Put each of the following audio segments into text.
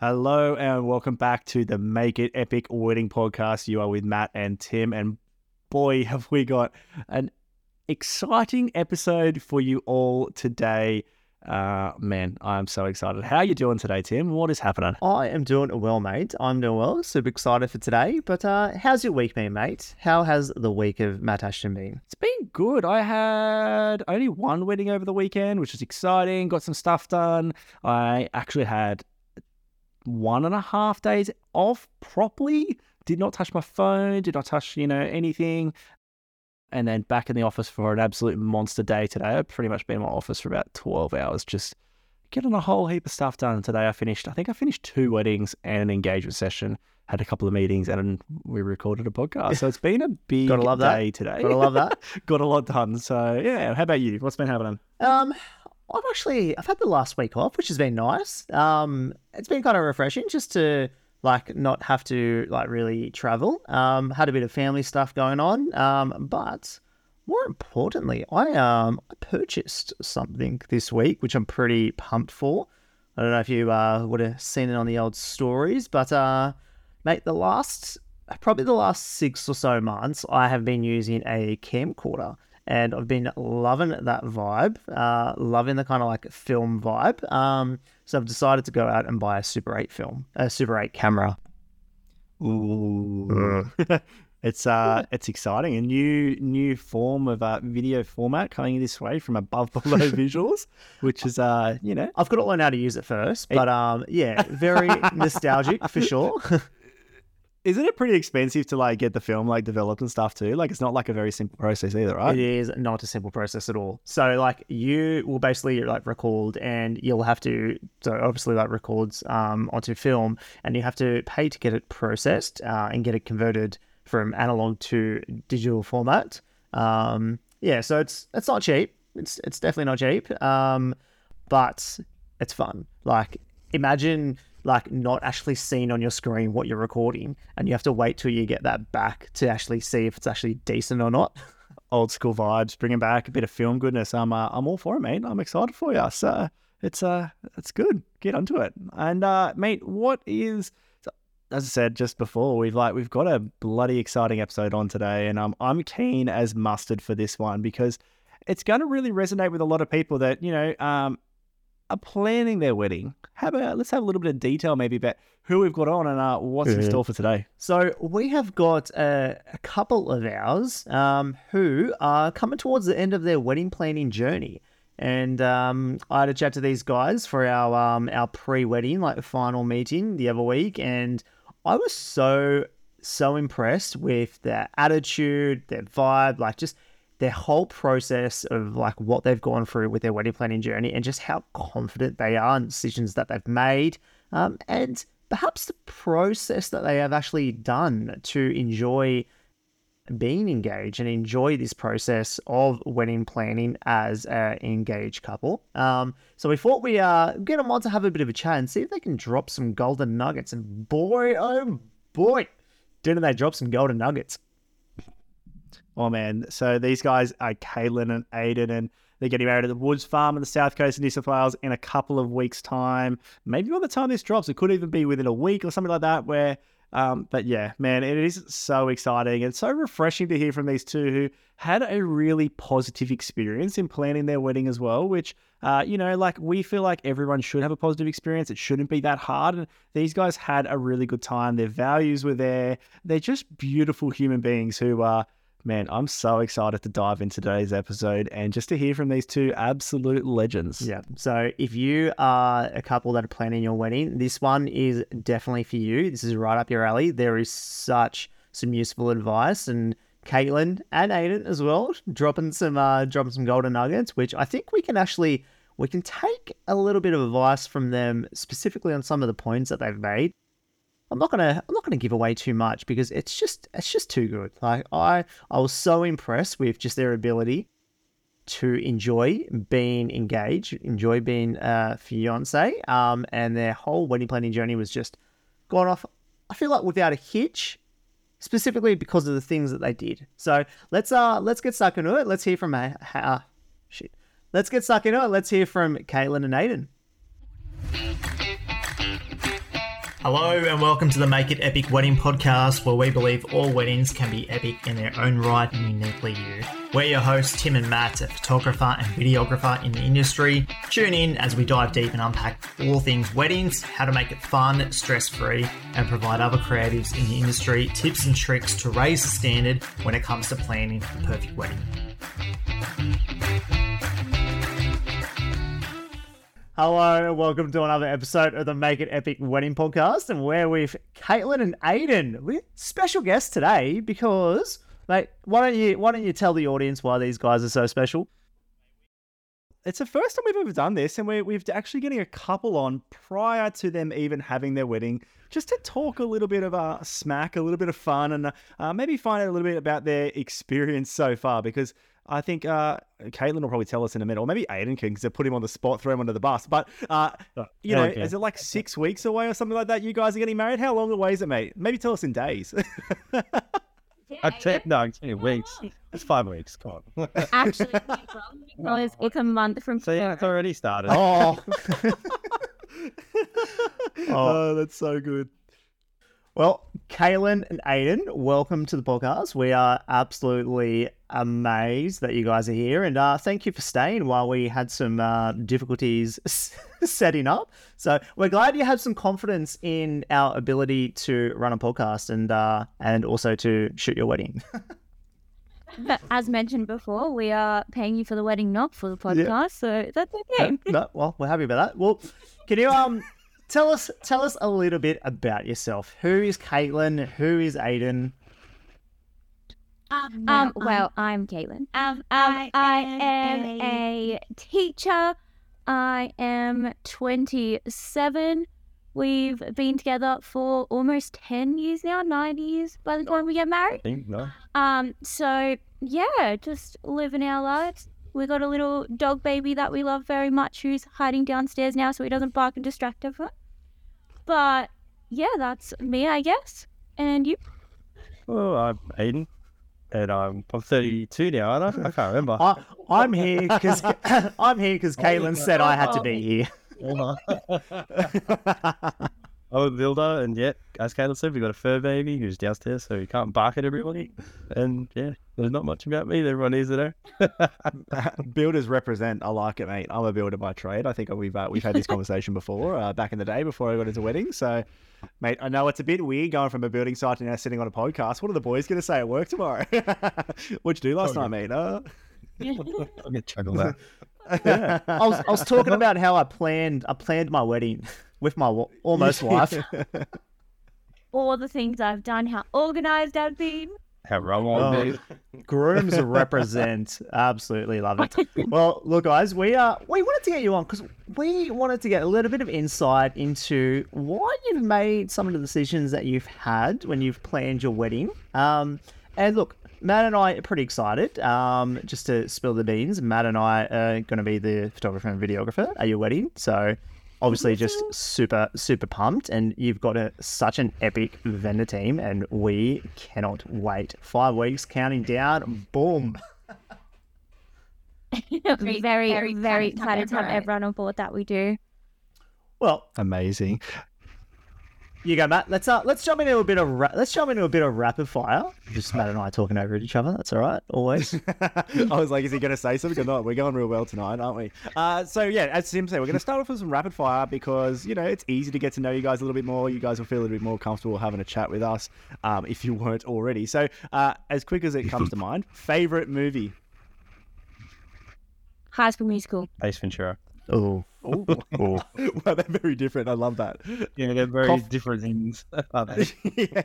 Hello and welcome back to the Make It Epic Wedding Podcast. You are with Matt and Tim, and boy, have we got an exciting episode for you all today. Uh, man, I'm so excited. How are you doing today, Tim? What is happening? I am doing well, mate. I'm doing well. Super excited for today. But uh, how's your week been, mate? How has the week of Matt Ashton been? It's been good. I had only one wedding over the weekend, which is exciting. Got some stuff done. I actually had one and a half days off properly. Did not touch my phone. Did not touch, you know, anything and then back in the office for an absolute monster day today. I've pretty much been in my office for about 12 hours, just getting a whole heap of stuff done. Today I finished, I think I finished two weddings and an engagement session, had a couple of meetings, and we recorded a podcast. So it's been a big Gotta love day that. today. Gotta love that. Got a lot done. So yeah, how about you? What's been happening? Um, I've actually I've had the last week off, which has been nice. Um, it's been kind of refreshing just to like not have to like really travel. Um, had a bit of family stuff going on. Um, but more importantly, I um I purchased something this week, which I'm pretty pumped for. I don't know if you uh, would have seen it on the old stories, but uh, mate, the last probably the last six or so months, I have been using a camcorder and I've been loving that vibe, uh, loving the kind of like film vibe. Um, so I've decided to go out and buy a Super 8 film, a Super 8 camera. Ooh. it's uh it's exciting. A new new form of uh, video format coming this way from above below visuals, which is uh, you know, I've got to learn how to use it first, but um, yeah, very nostalgic for sure. Isn't it pretty expensive to like get the film like developed and stuff too? Like it's not like a very simple process either, right? It is not a simple process at all. So like you will basically like record and you'll have to so obviously like records um onto film and you have to pay to get it processed uh, and get it converted from analog to digital format. Um yeah, so it's it's not cheap. It's it's definitely not cheap. Um but it's fun. Like imagine like not actually seeing on your screen what you're recording and you have to wait till you get that back to actually see if it's actually decent or not. Old school vibes, bringing back a bit of film goodness. I'm uh, I'm all for it, mate. I'm excited for you. So it's uh it's good. Get onto it. And uh, mate, what is as I said just before, we've like we've got a bloody exciting episode on today, and um, I'm keen as mustard for this one because it's going to really resonate with a lot of people that you know um, are planning their wedding. how about let's have a little bit of detail maybe about who we've got on and uh, what's in store for today. So we have got a, a couple of ours um, who are coming towards the end of their wedding planning journey. And um, I had a chat to these guys for our um, our pre-wedding, like the final meeting the other week, and I was so so impressed with their attitude, their vibe, like just their whole process of like what they've gone through with their wedding planning journey, and just how confident they are in decisions that they've made, um, and perhaps the process that they have actually done to enjoy being engaged and enjoy this process of wedding planning as an engaged couple. Um, so we thought we uh, get them on to have a bit of a chat and see if they can drop some golden nuggets. And boy, oh boy, didn't they drop some golden nuggets? Oh man, so these guys are Kaitlyn and Aiden, and they're getting married at the Woods Farm on the south coast of New South Wales in a couple of weeks' time. Maybe by the time this drops, it could even be within a week or something like that. Where, um, but yeah, man, it is so exciting and so refreshing to hear from these two who had a really positive experience in planning their wedding as well. Which, uh, you know, like we feel like everyone should have a positive experience. It shouldn't be that hard. And these guys had a really good time. Their values were there. They're just beautiful human beings who are. Man, I'm so excited to dive into today's episode and just to hear from these two absolute legends. Yeah. So if you are a couple that are planning your wedding, this one is definitely for you. This is right up your alley. There is such some useful advice and Kaitlyn and Aiden as well, dropping some uh, dropping some golden nuggets, which I think we can actually we can take a little bit of advice from them specifically on some of the points that they've made. I'm not gonna I'm not gonna give away too much because it's just it's just too good. Like I I was so impressed with just their ability to enjoy being engaged, enjoy being a fiance, um, and their whole wedding planning journey was just gone off. I feel like without a hitch, specifically because of the things that they did. So let's uh let's get stuck into it. Let's hear from uh, uh shit. Let's get stuck into it. Let's hear from Kaitlyn and Aiden. Hello and welcome to the Make It Epic Wedding podcast, where we believe all weddings can be epic in their own right and uniquely you. We're your hosts, Tim and Matt, a photographer and videographer in the industry. Tune in as we dive deep and unpack all things weddings, how to make it fun, stress free, and provide other creatives in the industry tips and tricks to raise the standard when it comes to planning the perfect wedding. Hello, and welcome to another episode of the Make It Epic Wedding Podcast, and we're with Kaitlyn and Aiden. We special guest today because, mate, why don't you why don't you tell the audience why these guys are so special? It's the first time we've ever done this, and we're, we're actually getting a couple on prior to them even having their wedding, just to talk a little bit of uh, smack, a little bit of fun, and uh, maybe find out a little bit about their experience so far. Because I think uh, Kaitlyn will probably tell us in a minute, or maybe Aiden can, because they put him on the spot, throw him under the bus. But uh, you know, okay. is it like six weeks away or something like that? You guys are getting married. How long away is it, mate? Maybe tell us in days. I take no, it's only weeks. It's five weeks. Come on. Actually, because it's a month from See, it's already started. Oh, oh, that's so good. Well, Kaitlyn and Aiden, welcome to the podcast. We are absolutely amazed that you guys are here, and uh, thank you for staying while we had some uh, difficulties setting up. So we're glad you have some confidence in our ability to run a podcast and uh, and also to shoot your wedding. But as mentioned before, we are paying you for the wedding, not for the podcast, so that's okay. no, well, we're happy about that. Well, can you um tell us tell us a little bit about yourself? Who is Kaitlyn? Who is Aiden? Um, well, I'm Kaitlyn. Um, I am a teacher. I am 27. We've been together for almost 10 years now, nine years by the time we get married. I think no. Um, so yeah, just living our lives. We got a little dog baby that we love very much who's hiding downstairs now so he doesn't bark and distract everyone. But yeah, that's me, I guess. And you? Well, I'm Aiden, and I'm I'm 32 now, aren't I? I can't remember. I, I'm here because I'm here because Kaitlyn said I had to be here. I'm a builder, and yet, as Caleb said, we've got a fur baby who's downstairs, so he can't bark at everybody. And yeah, there's not much about me that everyone needs to know. Builders represent. I like it, mate. I'm a builder by trade. I think we've uh, we've had this conversation before, uh, back in the day before I got into weddings. So, mate, I know it's a bit weird going from a building site to now sitting on a podcast. What are the boys going to say at work tomorrow? What'd you do last night, mate? Uh, I'll get chuckle that. I was I was talking about how I planned I planned my wedding with my wa- almost wife. All the things I've done, how organized I've been. How wrong I've Oh, be. grooms represent. Absolutely love it. Well, look, guys, we uh we wanted to get you on because we wanted to get a little bit of insight into why you've made some of the decisions that you've had when you've planned your wedding. Um, and look, Matt and I are pretty excited. Um, just to spill the beans, Matt and I are going to be the photographer and videographer at your wedding. So obviously just super super pumped and you've got a, such an epic vendor team and we cannot wait five weeks counting down boom very, very, very, excited to have everyone on board that we do. well Amazing. You go matt let's uh let's jump into a bit of ra- let's jump into a bit of rapid fire just matt and i talking over each other that's all right always I was like, is he going to say something or not? We're going real well tonight, aren't we? Uh, so, yeah, as Tim said, we're going to start off with some rapid fire because, you know, it's easy to get to know you guys a little bit more. You guys will feel a little bit more comfortable having a chat with us um, if you weren't already. So, uh, as quick as it comes to mind, favorite movie? High School Musical. Ace Ventura. oh Oh, wow, they're very different. I love that. Yeah, they're very Cough- different things. aren't they? yeah.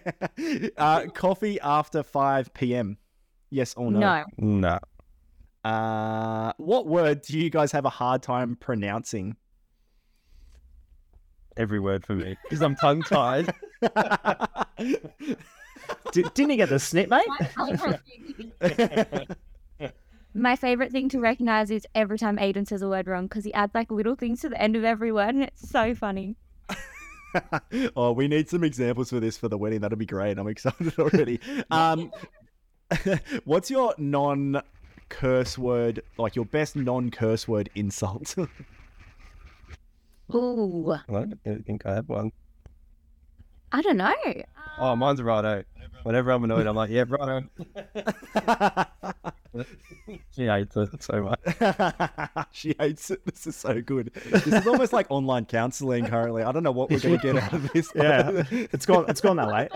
uh, coffee after 5 p.m. Yes or no? No. nah. Uh, what word do you guys have a hard time pronouncing? Every word for me. Because I'm tongue tied. D- didn't you get the snip mate My favorite thing to recognize is every time Aiden says a word wrong because he adds like little things to the end of every word and it's so funny. oh, we need some examples for this for the wedding. That'll be great. I'm excited already. Um, what's your non curse word, like your best non curse word insult? Ooh. I don't think I have one. I don't know. Oh, mine's righto. Whenever I'm annoyed, I'm like, yeah, righto. She hates it so much. she hates it. This is so good. This is almost like online counseling currently. I don't know what we're going to get out of this. Yeah, it's gone. It's gone that way.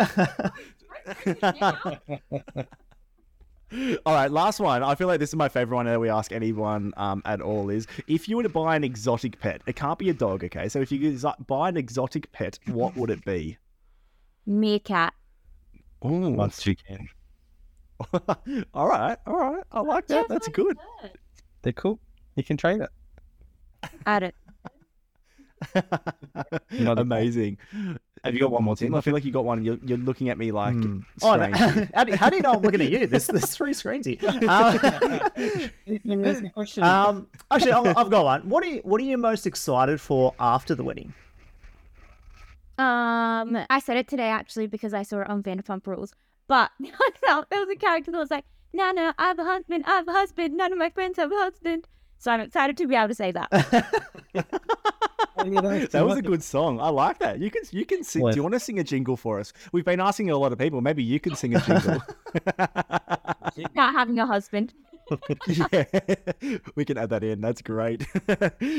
All right, last one. I feel like this is my favorite one that we ask anyone um, at all is if you were to buy an exotic pet, it can't be a dog, okay? So if you could exo- buy an exotic pet, what would it be? Meerkat. Ooh. Once you can. all right, all right. I like that. That's good. They're cool. You can train it. I it. Not Amazing. Have you got one more, Tim? I feel like you got one. You're, you're looking at me like Hmm. Oh, no. strange. how, do, how do you know I'm looking at you? There's, there's three screens here. Uh, um, actually, I've, I've got one. What are you What are you most excited for after the wedding? Um, I said it today actually because I saw it on Vanderpump Rules. But there was a character that was like, "No, no, I have a husband. I have a husband. None of my friends have a husband." So I'm excited to be able to say that. That was a good song. I like that. You can you can sing. What? Do you want to sing a jingle for us? We've been asking a lot of people. Maybe you can sing a jingle. Not having a husband. yeah, we can add that in. That's great.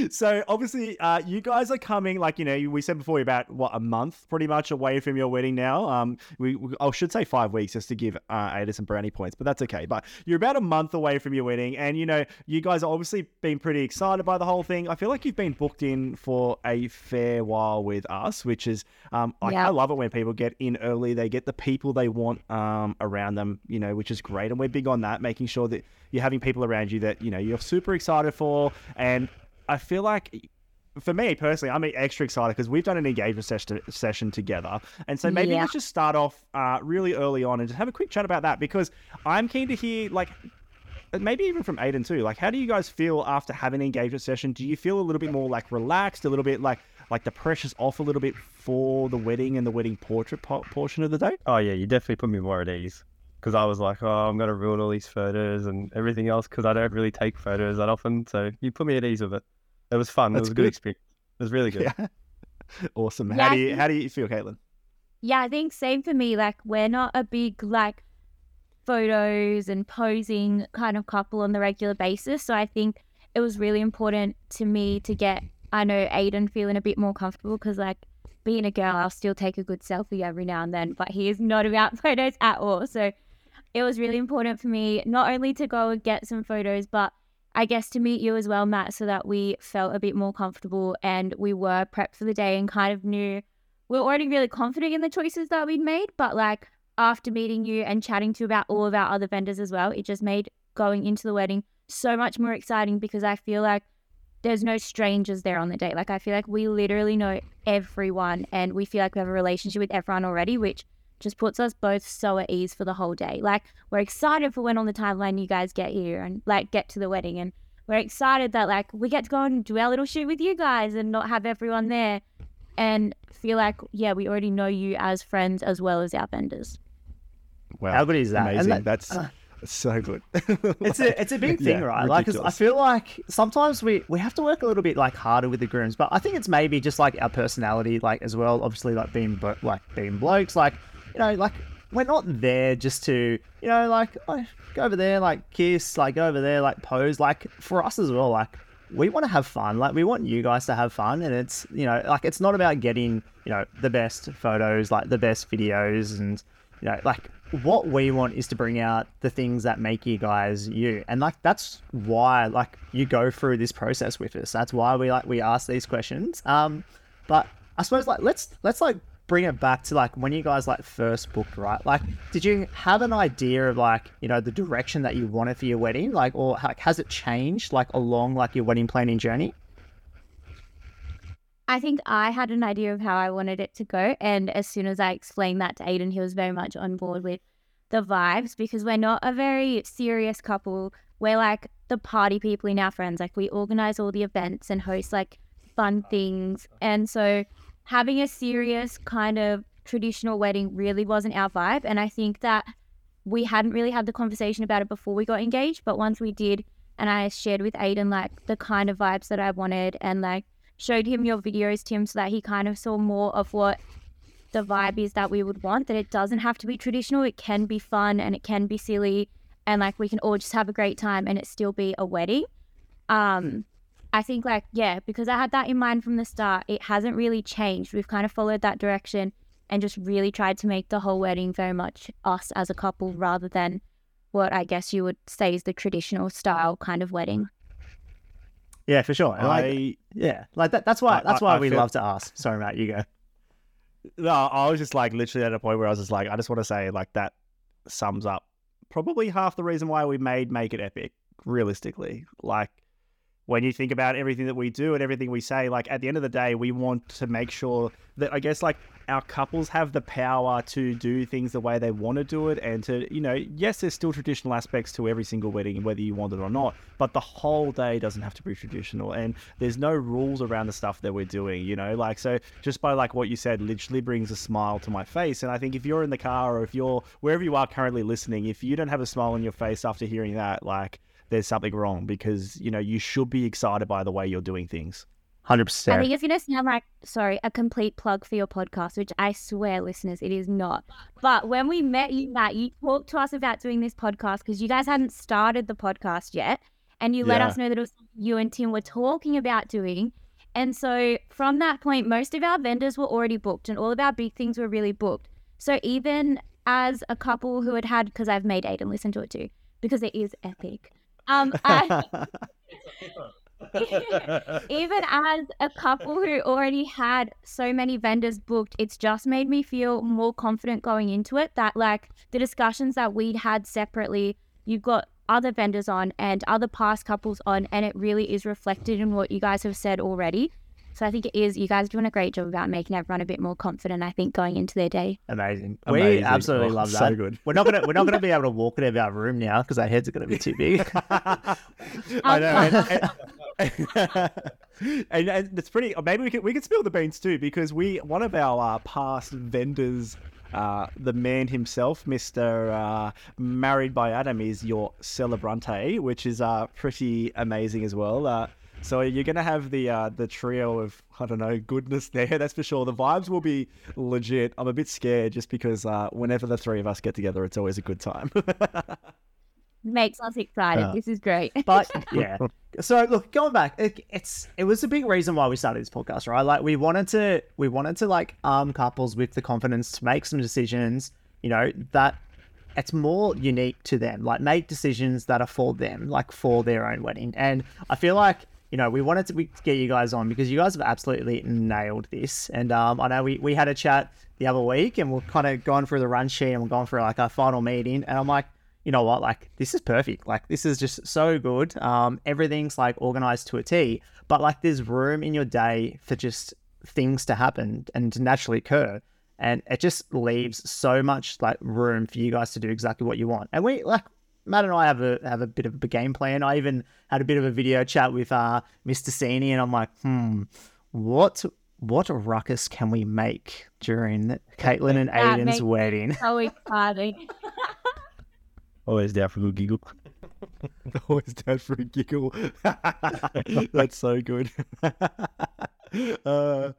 so obviously, uh, you guys are coming. Like you know, we said before, about what a month, pretty much away from your wedding now. Um, we, we I should say five weeks just to give uh, Aiden some brownie points, but that's okay. But you're about a month away from your wedding, and you know, you guys are obviously been pretty excited by the whole thing. I feel like you've been booked in for a fair while with us, which is um, I, Yeah. I love it when people get in early. They get the people they want um around them, you know, which is great, and we're big on that, making sure that you're having people around you that you know you're super excited for and i feel like for me personally i'm extra excited because we've done an engagement session, session together and so maybe Yeah. let's just start off uh, really early on and just have a quick chat about that because i'm keen to hear like maybe even from Aiden too. Like, how do you guys feel after having an engagement session? Do you feel a little bit more like relaxed, a little bit like like the pressure's off a little bit for the wedding and the wedding portrait po- portion of the day? Oh yeah, you definitely put me more at ease because I was like, oh, I'm gonna ruin all these photos and everything else because I don't really take photos that often. So you put me at ease with it. It was fun. That's it was a good good. experience. It was really good. Yeah. awesome. Yeah, how do you think- how do you feel, Kaitlyn? Yeah, I think same for me. Like we're not a big like photos and posing kind of couple on the regular basis. So I think it was really important to me to get I know Aiden feeling a bit more comfortable because like being a girl, I'll still take a good selfie every now and then, but he is not about photos at all. So it was really important for me not only to go and get some photos, but I guess to meet you as well, Matt, so that we felt a bit more comfortable and we were prepped for the day and kind of knew we are already really confident in the choices that we'd made, but like after meeting you and chatting to about all of our other vendors as well, it just made going into the wedding so much more exciting because I feel like there's no strangers there on the day. Like I feel like we literally know everyone and we feel like we have a relationship with everyone already, which just puts us both so at ease for the whole day. Like we're excited for when on the timeline you guys get here and like get to the wedding and we're excited that like we get to go and do our little shoot with you guys and not have everyone there and feel like yeah we already know you as friends as well as our vendors Wow, How good is that? Amazing. that- That's uh, so good. It's a it's a big thing, Yeah, right? Like I feel like sometimes we we have to work a little bit like harder with the grooms, but I think it's maybe just like our personality, like as well. Obviously, like being blo- like being blokes, like you know, like we're not there just to you know like oh, go over there, like kiss, like go over there, like pose. Like for us as well, like we want to have fun. Like we want you guys to have fun, and it's you know like it's not about getting you know the best photos, like the best videos, and you know like what we want is to bring out the things that make you guys you and like that's why like you go through this process with us that's why we like we ask these questions um but i suppose like let's let's like bring it back to like when you guys like first booked right like did you have an idea of like you know the direction that you wanted for your wedding like or like has it changed like along like your wedding planning journey I think I had an idea of how I wanted it to go. And as soon as I explained that to Aiden, he was very much on board with the vibes because we're not a very serious couple. We're like the party people in our friends. Like we organize all the events and host like fun things. And so having a serious kind of traditional wedding really wasn't our vibe. And I think that we hadn't really had the conversation about it before we got engaged. But once we did, and I shared with Aiden like the kind of vibes that I wanted and like showed him your videos, Tim, so that he kind of saw more of what the vibe is that we would want. That it doesn't have to be traditional. It can be fun and it can be silly, and like we can all just have a great time and it still be a wedding. Um, I think like yeah, because I had that in mind from the start. It hasn't really changed. We've kind of followed that direction and just really tried to make the whole wedding very much us as a couple rather than what I guess you would say is the traditional style kind of wedding. Yeah, for sure. And, like, I yeah, like that. That's why. I- That's I- why I we feel- love to ask. Sorry, Matt. You go. No, I was just like literally at a point where I was just like, I just want to say like that sums up probably half the reason why we made Make It Epic, realistically. Like when you think about everything that we do and everything we say, like at the end of the day, we want to make sure that I guess like our couples have the power to do things the way they want to do it and to, you know, yes, there's still traditional aspects to every single wedding, whether you want it or not, but the whole day doesn't have to be traditional. And there's no rules around the stuff that we're doing, you know, like, so just by like what you said, literally brings a smile to my face. And I think if you're in the car or if you're wherever you are currently listening, if you don't have a smile on your face after hearing that, like, there's something wrong because, you know, you should be excited by the way you're doing things. Hundred percent. I think it's going to sound like, sorry, a complete plug for your podcast, which I swear, listeners, it is not. But when we met you, Matt, you talked to us about doing this podcast because you guys hadn't started the podcast yet. And you let Yeah. us know that it was you and Tim were talking about doing. And so from that point, most of our vendors were already booked and all of our big things were really booked. So even as a couple who had had, because I've made Aiden listen to it too, because it is epic. Um, I, even as a couple who already had so many vendors booked, it's just made me feel more confident going into it. That, like, the discussions that we'd had separately, you've got other vendors on and other past couples on, and it really is reflected in what you guys have said already. So I think it is, you guys are doing a great job about making everyone a bit more confident, I think, going into their day. Amazing. Amazing. We absolutely Oh, love so good. We're not gonna. We're not gonna be able to walk out of our room now because our heads are gonna be too big. I know. And, and, and, and it's pretty. Maybe we could we could spill the beans too because we one of our uh, past vendors. Uh, the man himself, Mr. Uh, Married by Adam, is your celebrante, which is uh, pretty amazing as well. So you're gonna have the uh, the trio of I don't know goodness there. That's for sure. The vibes will be legit. I'm a bit scared just because uh, whenever the three of us get together, it's always a good time. Makes us excited. Yeah. This is great. But yeah. So look, going back, it, it's it was a big reason why we started this podcast, right? Like we wanted to we wanted to like arm couples with the confidence to make some decisions, you know, that it's more unique to them. Like make decisions that are for them, like for their own wedding. And I feel like you know, we wanted to get you guys on because you guys have absolutely nailed this. And um, I know we, we had a chat the other week and we're kind of going through the run sheet and we're going through like our final meeting. And I'm like, you know what? Like, this is perfect. Like, this is just so good. Um, everything's like organized to a T, but like, there's room in your day for just things to happen and to naturally occur. And it just leaves so much like room for you guys to do exactly what you want. And we like Matt and I have a have a bit of a game plan. I even had a bit of a video chat with uh Mr. Sini and I'm like, hmm, what what ruckus can we make during Kaitlyn and That Aiden's makes- wedding? So exciting. Always down for a good giggle. Always down for a giggle. That's so good. Uh,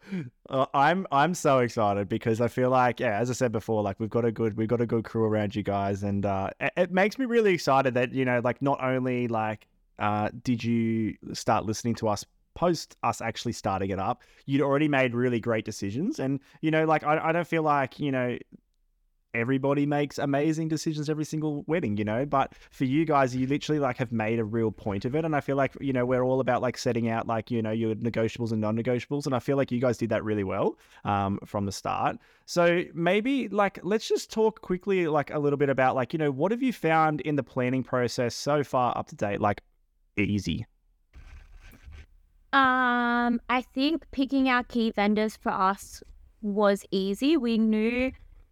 uh, I'm I'm so excited because I feel like yeah, as I said before, like we've got a good we've got a good crew around you guys, and uh, it, it makes me really excited that you know like not only like uh, did you start listening to us post us actually starting it up, you'd already made really great decisions, and you know like I I don't feel like you know everybody makes amazing decisions every single wedding, you know. But for you guys, you literally like have made a real point of it, and I feel like you know we're all about like setting out like you know your negotiables and non-negotiables, and I feel like you guys did that really well um, from the start. So maybe like let's just talk quickly like a little bit about like you know what have you found in the planning process so far up to date, like easy. Um, I think picking our key vendors for us was easy. We knew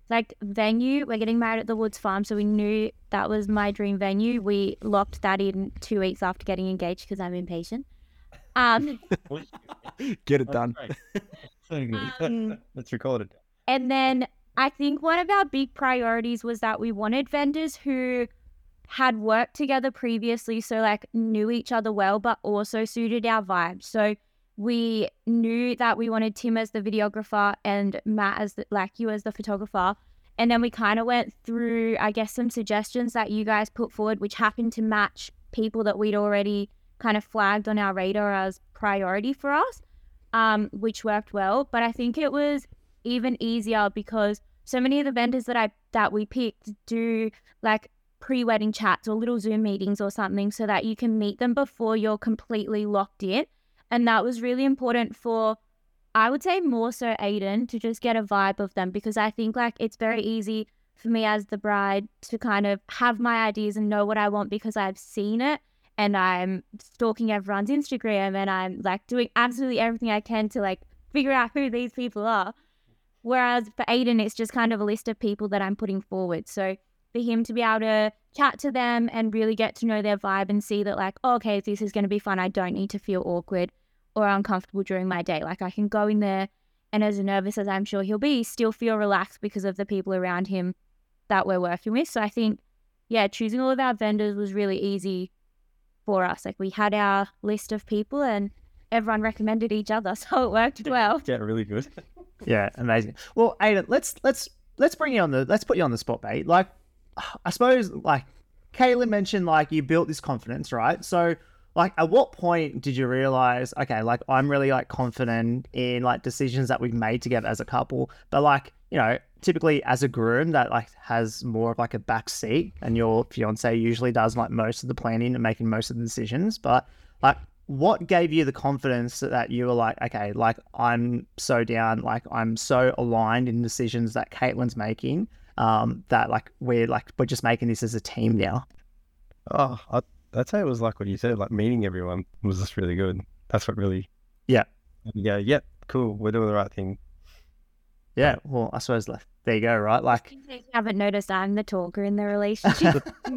like venue, we're getting married at the Woods Farm, so we knew that was my dream venue. We locked that in two weeks after getting engaged because I'm impatient. Um, Get it done. So good. Um, Let's record it. and then I think one of our big priorities was that we wanted vendors who had worked together previously, so like knew each other well, but also suited our vibe. So we knew that we wanted Tim as the videographer and Matt as the, like you as the photographer. And then we kind of went through, I guess, some suggestions that you guys put forward, which happened to match people that we'd already kind of flagged on our radar as priority for us, um, which worked well. But I think it was even easier because so many of the vendors that I that we picked do like pre-wedding chats or little Zoom meetings or something so that you can meet them before you're completely locked in. And that was really important for I would say more so Aiden to just get a vibe of them because I think like it's very easy for me as the bride to kind of have my ideas and know what I want because I've seen it and I'm stalking everyone's Instagram and I'm like doing absolutely everything I can to like figure out who these people are. Whereas for Aiden, it's just kind of a list of people that I'm putting forward. So for him to be able to chat to them and really get to know their vibe and see that, like, oh, okay, this is going to be fun. I don't need to feel awkward or uncomfortable during my day. Like, I can go in there and, as nervous as I'm sure he'll be, still feel relaxed because of the people around him that we're working with. So I think, yeah, choosing all of our vendors was really easy for us. Like, we had our list of people and everyone recommended each other. So it worked well. Yeah, really good. Yeah, amazing. Well, Aiden, let's let's let's bring you on the let's put you on the spot, mate. Like, I suppose like Kaitlyn mentioned, like you built this confidence, right? So, like, at what point did you realize, okay, like I'm really like confident in like decisions that we've made together as a couple, but like you know, typically as a groom that like has more of like a back seat, and your fiance usually does like most of the planning and making most of the decisions, but like what gave you the confidence that you were like, okay, like I'm so down, like I'm so aligned in decisions that Kaitlyn's making, um, that like we're like we're just making this as a team now. Oh, I, I'd say it was like what you said, like meeting everyone was just really good. That's what really, Yeah. Yeah. yep, cool, we're doing the right thing. Yeah, well, I suppose like, there you go, right? Like, In you haven't noticed, I'm the talker in the relationship.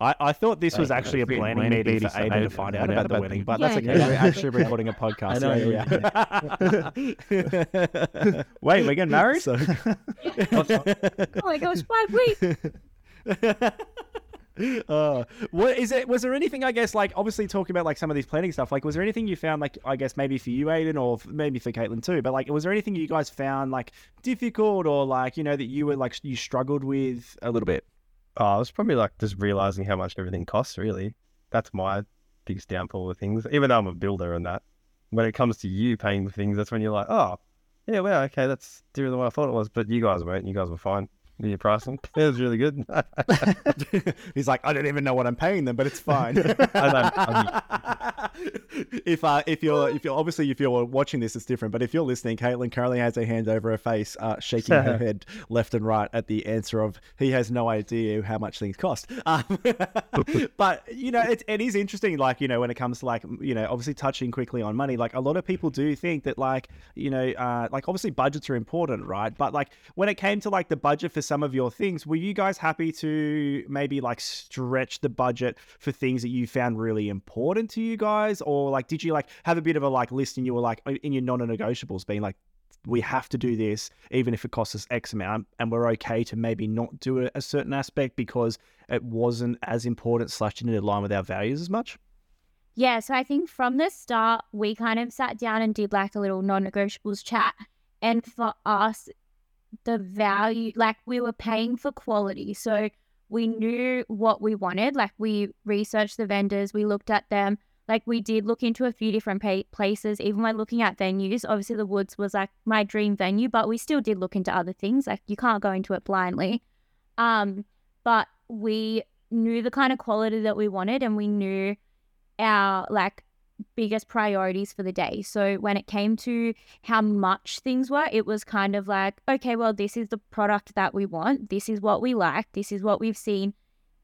I, I thought this was actually a planning Planning meeting for meeting Aiden to find out about the wedding, but Yeah, that's okay. yeah. We're actually recording a podcast. I know, yeah, yeah. wait, we're getting married? So- oh my gosh, five weeks. uh, what is it? Was there anything? I guess, like obviously talking about like some of these planning stuff. Like, was there anything you found, like I guess maybe for you, Aiden, or maybe for Kaitlyn too? But like, was there anything you guys found like difficult, or like you know that you were like you struggled with a little bit? Oh, I was probably like just realizing how much everything costs, really. That's my biggest downfall with things, even though I'm a builder and that. When it comes to you paying for things, that's when you're like, oh, yeah, well, okay, that's different than what I thought it was. But you guys weren't. You guys were fine your pricing. It was really good. He's like, I don't even know what I'm paying them, but it's fine. I if uh, if you're if you're obviously if you're watching this, it's different. But if you're listening, Kaitlyn currently has her hand over her face, uh, shaking her head left and right at the answer of he has no idea how much things cost. Um, but you know, it, it is interesting. Like you know, when it comes to like you know, obviously touching quickly on money, like a lot of people do think that like you know, uh, like obviously budgets are important, right? But like when it came to like the budget for some of your things, were you guys happy to maybe like stretch the budget for things that you found really important to you guys, or like did you like have a bit of a like list and you were like in your non-negotiables, being like we have to do this even if it costs us X amount, and we're okay to maybe not do a, a certain aspect because it wasn't as important slash didn't align with our values as much. Yeah, so I think from the start, we kind of sat down and did like a little non negotiables chat. And for us, the value, like we were paying for quality. So we knew what we wanted. Like we researched the vendors, we looked at them. Like we did look into a few different pa- places, even when looking at venues. Obviously, the Woods was like my dream venue, but we still did look into other things. Like you can't go into it blindly. Um, but we knew the kind of quality that we wanted and we knew our like biggest priorities for the day. So when it came to how much things were, it was kind of like, okay, well, this is the product that we want. This is what we like. This is what we've seen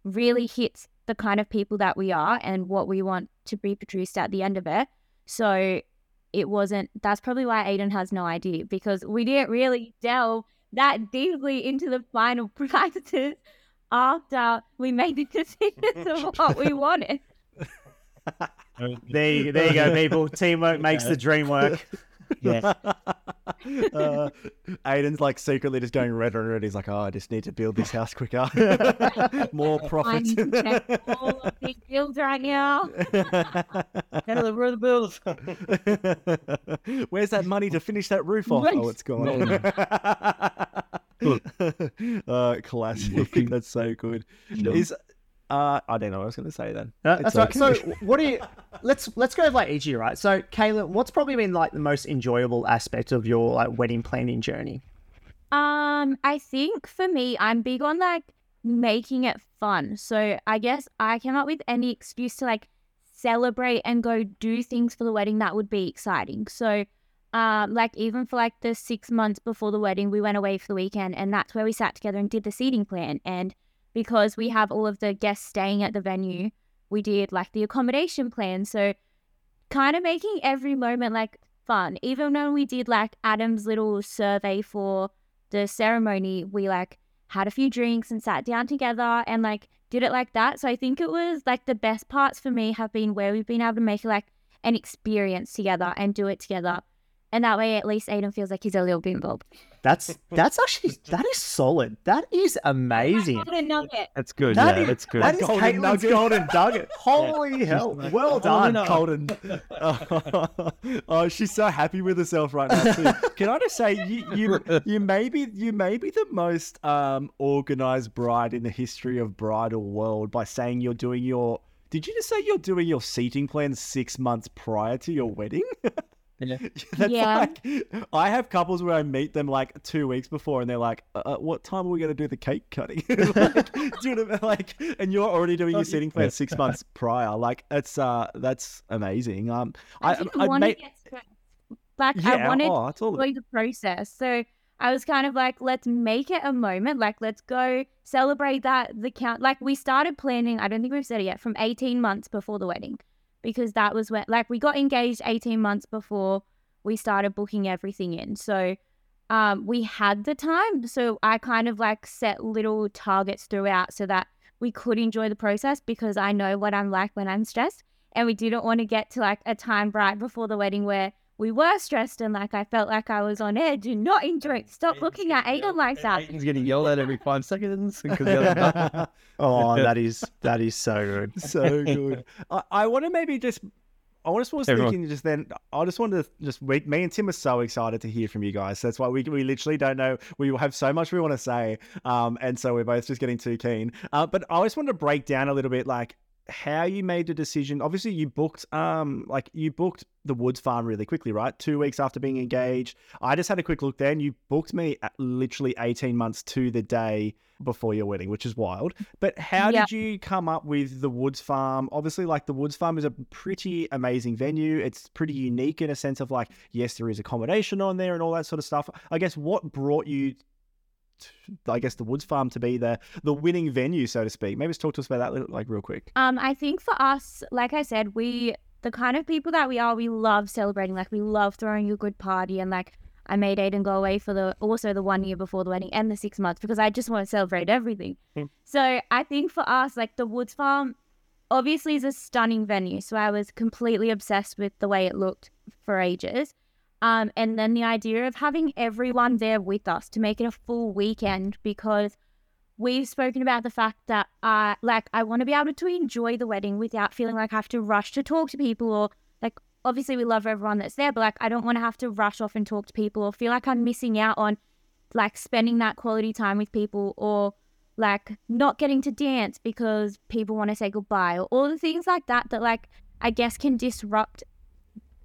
really hits the kind of people that we are and what we want to be produced at the end of it. So it wasn't, that's probably why Aiden has no idea because we didn't really delve that deeply into the final prices after we made the decisions of what we wanted. there, you, there you go, people. Teamwork makes the dream work. Yes. uh, Aiden's like secretly just going red on red. He's like, oh, I just need to build this house quicker. More I profit. need to check all of these bills right now. Handle the bills. Where's that money to finish that roof off? Right. Oh, it's gone. uh, classic. That's so good. Is uh, I don't know what I was going to say then. Uh, It's that's right. So, what do you? Let's let's go with like each year, right? So, Kayla, what's probably been like the most enjoyable aspect of your like wedding planning journey? Um, I think for me, I'm big on like making it fun. So I guess I came up with any excuse to like celebrate and go do things for the wedding that would be exciting. So, um, like even for like the six months before the wedding, we went away for the weekend, and that's where we sat together and did the seating plan. And because we have all of the guests staying at the venue, we did like the accommodation plan. So, kind of making every moment like fun. Even when we did like Adam's little survey for the ceremony, we like had a few drinks and sat down together and like did it like that. So I think it was like the best parts for me have been where we've been able to make like an experience together and do it together. And that way at least Aiden feels like he's a little bit involved. That's that's actually that is solid. That is amazing. Golden nugget. That's good. That yeah, is- that's good. That is Golden Kaitlyn's nugget. golden nugget. Holy hell! Well done. Colton. oh, she's so happy with herself right now too. Can I just say you you you may be you may be the most um organized bride in the history of bridal world by saying you're doing your did you just say you're doing your seating plan six months prior to your wedding? Yeah. That's Yeah. like I have couples where I meet them like two weeks before, and they're like, uh, uh, "What time are we going to do the cake cutting?" like, do you know, what I mean? like, and you're already doing your seating plan six months prior. Like, it's uh, that's amazing. Um, I, I, didn't I, want to made, get stressed. Like I wanted oh, it's all enjoy the process. So I was kind of like, let's make it a moment. Like, let's go celebrate that the count. Like, we started planning. I don't think we've said it yet. From eighteen months before the wedding, because that was when, like, we got engaged eighteen months before we started booking everything in. So. Um, we had the time, so I kind of like set little targets throughout so that we could enjoy the process because I know what I'm like when I'm stressed, and we didn't want to get to like a time right before the wedding where we were stressed and like I felt like I was on edge and not enjoying. Stop looking at Aiden like that. Aiden's getting yelled at every five seconds because the Oh, that is that is so good. so good. I, I want to maybe just. I just was Everyone- thinking just then. I just wanted to just we, me and Tim are so excited to hear from you guys. That's why we we literally don't know. We have so much we want to say, um, and so we're both just getting too keen. Uh, but I just wanted to break down a little bit, like how you made the decision. Obviously, you booked um like you booked the Woods Farm really quickly, right? Two weeks after being engaged. I just had a quick look there, and you booked me at literally eighteen months to the day before your wedding, which is wild. But how Yeah. did you come up with the Woods Farm? Obviously, like the Woods Farm is a pretty amazing venue. It's pretty unique in a sense of like, yes, there is accommodation on there and all that sort of stuff. I guess what brought you, I guess, the Woods Farm to be the the winning venue, so to speak. Maybe just talk to us about that, like real quick. Um, I think for us, like I said, we the kind of people that we are, we love celebrating. Like we love throwing a good party and like I made Aiden go away for the also the one year before the wedding and the six months because I just want to celebrate everything. Hmm. So I think for us, like the Woods Farm obviously is a stunning venue. So I was completely obsessed with the way it looked for ages. Um, and then the idea of having everyone there with us to make it a full weekend because we've spoken about the fact that uh like I want to be able to enjoy the wedding without feeling like I have to rush to talk to people or like obviously we love everyone that's there, but like I don't want to have to rush off and talk to people or feel like I'm missing out on like spending that quality time with people or like not getting to dance because people want to say goodbye or all the things like that that like I guess can disrupt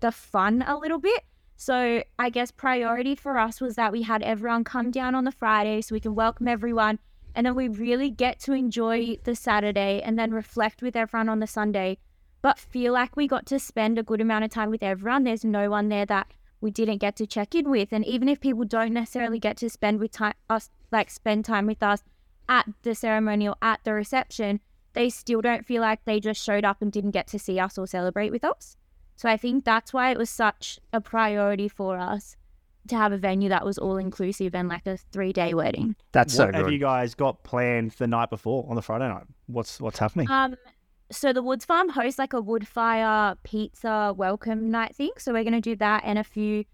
the fun a little bit. So I guess priority for us was that we had everyone come down on the Friday so we can welcome everyone and then we really get to enjoy the Saturday and then reflect with everyone on the Sunday, but feel like we got to spend a good amount of time with everyone. There's no one there that we didn't get to check in with, and even if people don't necessarily get to spend with time us like spend time with us at the ceremony or at the reception, they still don't feel like they just showed up and didn't get to see us or celebrate with us. So I think that's why it was such a priority for us to have a venue that was all inclusive and like a three day wedding. That's so what have you guys got planned the night before on the Friday night? What's what's happening? Um, so the Woods Farm hosts like a wood fire pizza welcome night thing. So we're gonna do that and a few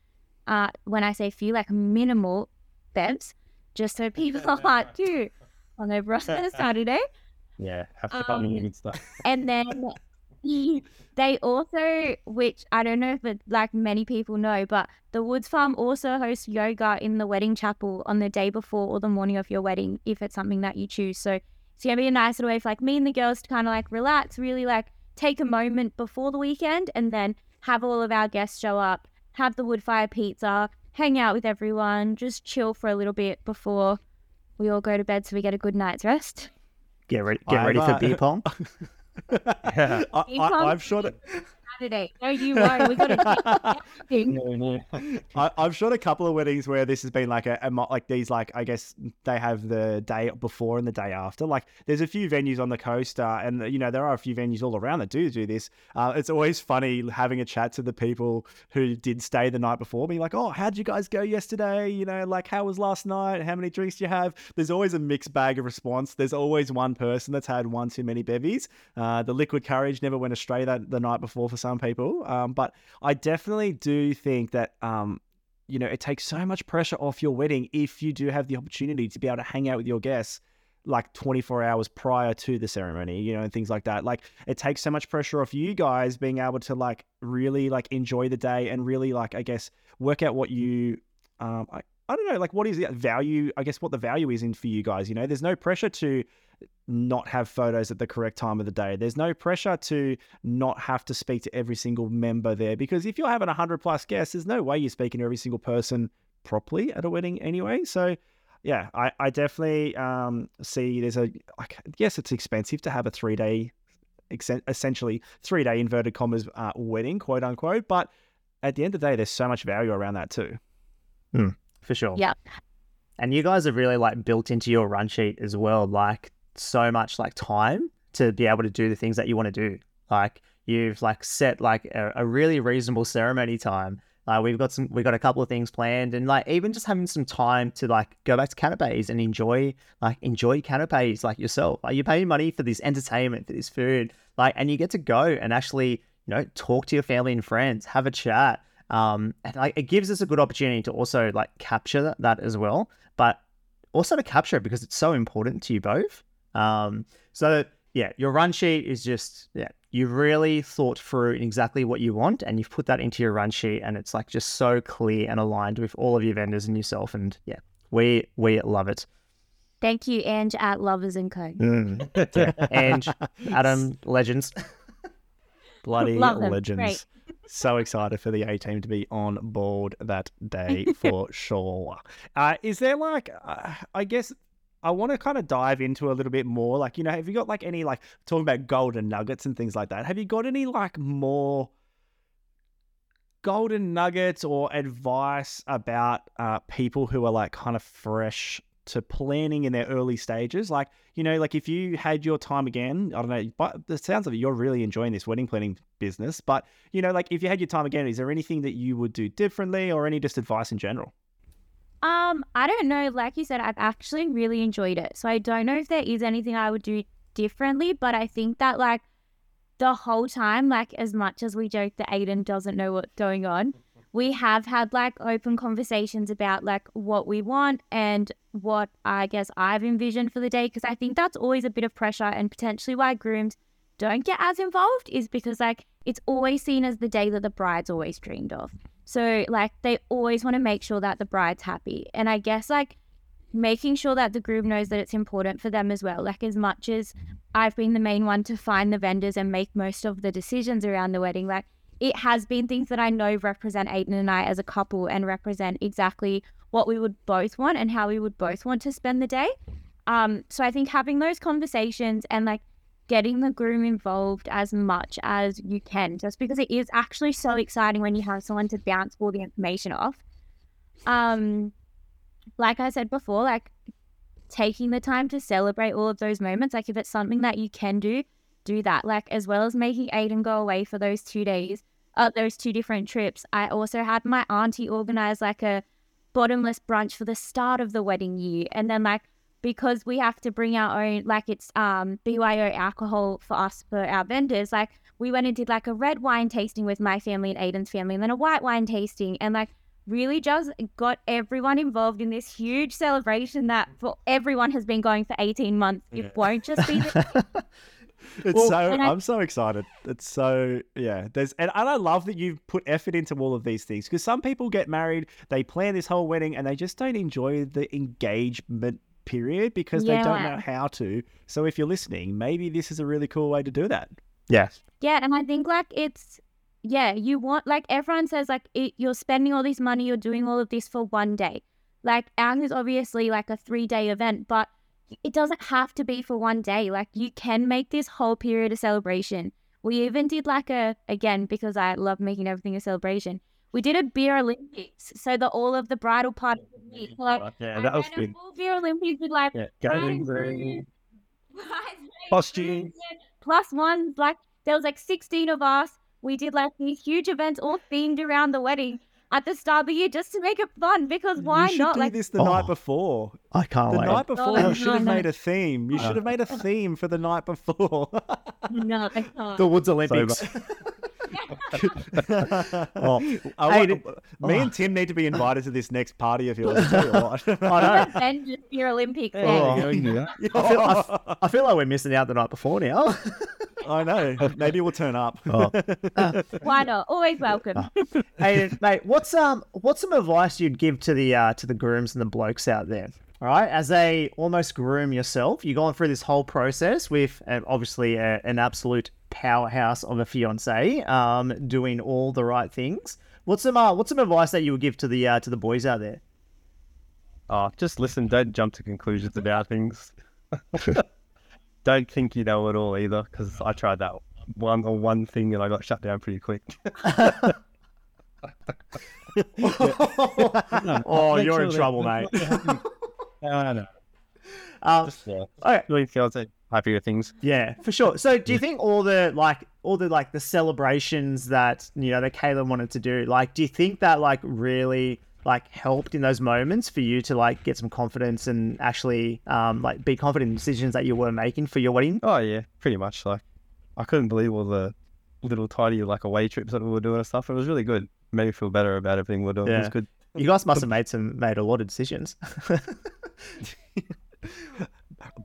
Uh, when I say few, like minimal bevs, just so people aren't too hungover on a Saturday. Yeah, have to Um, come and stuff. And then they also, which I don't know if it, like many people know, but the Woods Farm also hosts yoga in the wedding chapel on the day before or the morning of your wedding, if it's something that you choose. So it's gonna be a nice little way for like me and the girls to kind of like relax, really like take a moment before the weekend, and then have all of our guests show up, have the wood fire pizza, hang out with everyone, just chill for a little bit before we all go to bed so we get a good night's rest. Get ready, get I've, ready for uh, beer pong. Yeah. I, Keep I, on- I'm sure that Saturday. No, you won't. We got to I, I've shot a couple of weddings where this has been like a, a like these like I guess they have the day before and the day after. Like there's a few venues on the coast, uh, and you know there are a few venues all around that do do this. Uh, it's always funny having a chat to the people who did stay the night before, being like, "Oh, how'd you guys go yesterday? You know, like how was last night? How many drinks do you have?" There's always a mixed bag of response. There's always one person that's had one too many bevies. Uh, the liquid courage never went astray that the night before for some people, um, but I definitely do think that um, you know it takes so much pressure off your wedding if you do have the opportunity to be able to hang out with your guests like 24 hours prior to the ceremony you know and things like that. Like it takes so much pressure off you guys being able to like really like enjoy the day and really like i guess work out what you um i, I don't know like what is the value i guess what the value is in for you guys you know? There's no pressure to not have photos at the correct time of the day. There's no pressure to not have to speak to every single member there because if you're having 100 plus guests, there's no way you're speaking to every single person properly at a wedding anyway. So, yeah, I, I definitely um, see there's a, like, yes, it's expensive to have a three day, essentially three day inverted commas uh, wedding, quote unquote. But at the end of the day, there's so much value around that too. for sure. Yeah. And you guys have really like built into your run sheet as well, like so much like time to be able to do the things that you want to do. Like you've like set like a, a really reasonable ceremony time. Like we've got some, we've got a couple of things planned, and like even just having some time to like go back to canapes and enjoy like enjoy canapes like yourself. Like you're paying money for this entertainment, for this food, like, and you get to go and actually you know talk to your family and friends, have a chat. Um, and like it gives us a good opportunity to also like capture that, that as well, but also to capture it because it's so important to you both. Um, so yeah, your run sheet is just yeah, you've really thought through exactly what you want and you've put that into your run sheet and it's like just so clear and aligned with all of your vendors and yourself and yeah, we we love it. Thank you, Ange at Lovers and Co. Yeah. And Adam Legends. Bloody legends. Great. So excited for the A team to be on board that day for sure. Uh, is there like, uh, I guess, I want to kind of dive into a little bit more. Like, you know, have you got like any, like, talking about golden nuggets and things like that? Have you got any, like, more golden nuggets or advice about uh, people who are, like, kind of fresh to planning in their early stages? Like, you know, like if you had your time again, I don't know, but it sounds like you're really enjoying this wedding planning business. But, you know, like if you had your time again, is there anything that you would do differently or any just advice in general? Um, I don't know. Like you said, I've actually really enjoyed it. So I don't know if there is anything I would do differently, but I think that like the whole time, like as much as we joke that Aiden doesn't know what's going on, we have had like open conversations about like what we want and what I guess I've envisioned for the day because I think that's always a bit of pressure and potentially why grooms don't get as involved is because like it's always seen as the day that the bride's always dreamed of. So like they always want to make sure that the bride's happy. And I guess like making sure that the groom knows that it's important for them as well. Like as much as I've been the main one to find the vendors and make most of the decisions around the wedding, like it has been things that I know represent Aiden and I as a couple and represent exactly what we would both want and how we would both want to spend the day. Um, so I think having those conversations and like getting the groom involved as much as you can, just because it is actually so exciting when you have someone to bounce all the information off. Um, like I said before, like taking the time to celebrate all of those moments, like if it's something that you can do, do that. Like as well as making Aiden go away for those two days, uh, those two different trips. I also had my auntie organize like a bottomless brunch for the start of the wedding year, and then like because we have to bring our own like it's um BYO alcohol for us for our vendors like we went and did like a red wine tasting with my family and Aiden's family and then a white wine tasting and like really just got everyone involved in this huge celebration that for everyone has been going for 18 months. It won't just be the It's Well, so I- I'm so excited. It's so yeah. There's and, and I love that you've put effort into all of these things because some people get married, they plan this whole wedding, and they just don't enjoy the engagement period because they don't know how to. So if you're listening, maybe this is a really cool way to do that. Yeah. Yeah, and I think like it's yeah, you want like everyone says like it, you're spending all this money, you're doing all of this for one day. Like ours is obviously like a three day event, but it doesn't have to be for one day. Like you can make this whole period a celebration. We even did like a again because I love making everything a celebration. We did a beer Olympics, so that all of the bridal party would meet. Like, Yeah, that was good. Full beer Olympics with like Yeah, bridesmaids, going bridesmaids, Costume. plus one. Like there was like sixteen of us. We did like these huge events, all themed around the wedding at the start of the year, just to make it fun. Because why you should not? do Like this the Oh, night before. I can't wait. The wait. night before, no, you should have no. made a theme. You should have made a theme for the night before. no, I can't. the Woods Olympics. oh, I Hey, want- did- me oh. and Tim need to be invited to this next party of yours. tell you. I know. Avengers Beer Olympics. Oh. then. I feel, I, f- I feel like we're missing out the night before now. I know. Maybe we'll turn up. Oh. Why not? Always welcome. hey, mate, what's um, what's some advice you'd give to the uh, to the grooms and the blokes out there? All right, as a almost groom yourself, you're going through this whole process with uh, obviously a, an absolute powerhouse of a fiance, um, doing all the right things. What's some uh, what's some advice that you would give to the uh, to the boys out there? Oh, just listen. Don't jump to conclusions about things. don't think you know it all either, because I tried that one or one thing and I got shut down pretty quick. oh, you're in sure that- trouble, mate. I know. Um, Just yeah. okay. Really happy things. Yeah, for sure. So, do you think all the like all the like the celebrations that you know that Caleb wanted to do, like, do you think that like really like helped in those moments for you to like get some confidence and actually um like be confident in decisions that you were making for your wedding? Oh yeah, pretty much. Like I couldn't believe all the little tiny like away trips that we were doing and stuff. It was really good. Made me feel better about everything we're doing. It was Yeah. good. You guys must have made some made a lot of decisions.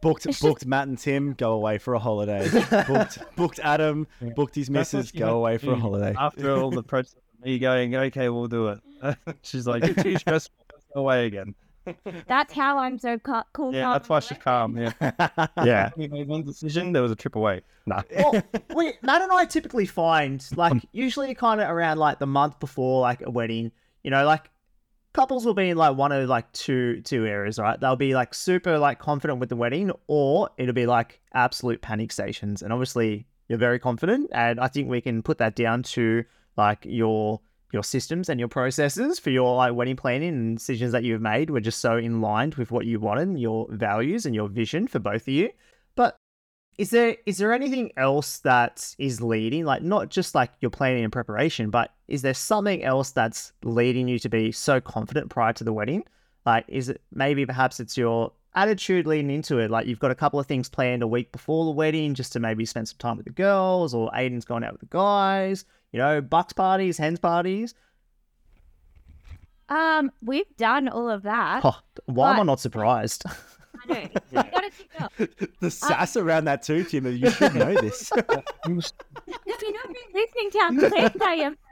booked booked Matt and Tim go away for a holiday. booked booked Adam, booked his That's missus go away for a mm. holiday. After all the process of me going, okay, we'll do it. She's like, you're too stressful. Let's go away again. That's how I'm so ca- cool. Yeah, calm, that's why she's calm. Yeah. yeah. We made one decision. There was a trip away. Nah. well, we, Matt and I typically find like um. usually kind of around like the month before like a wedding, you know, like couples will be in like one of like two two areas, right? They'll be like super like confident with the wedding, or it'll be like absolute panic stations. And obviously, you're very confident, and I think we can put that down to like your your systems and your processes for your like wedding planning and decisions that you've made were just so in line with what you wanted, your values and your vision for both of you. But is there is there anything else that is leading like not just like your planning and preparation but is there something else that's leading you to be so confident prior to the wedding like is it maybe perhaps it's your attitude leading into it like you've got a couple of things planned a week before the wedding just to maybe spend some time with the girls or aiden's going out with the guys you know bucks parties hens parties Um, we've done all of that. oh, why am i not surprised I. You gotta think up. the sass around that too, Tim. You should know this. If you've not been listening to our plans, I am.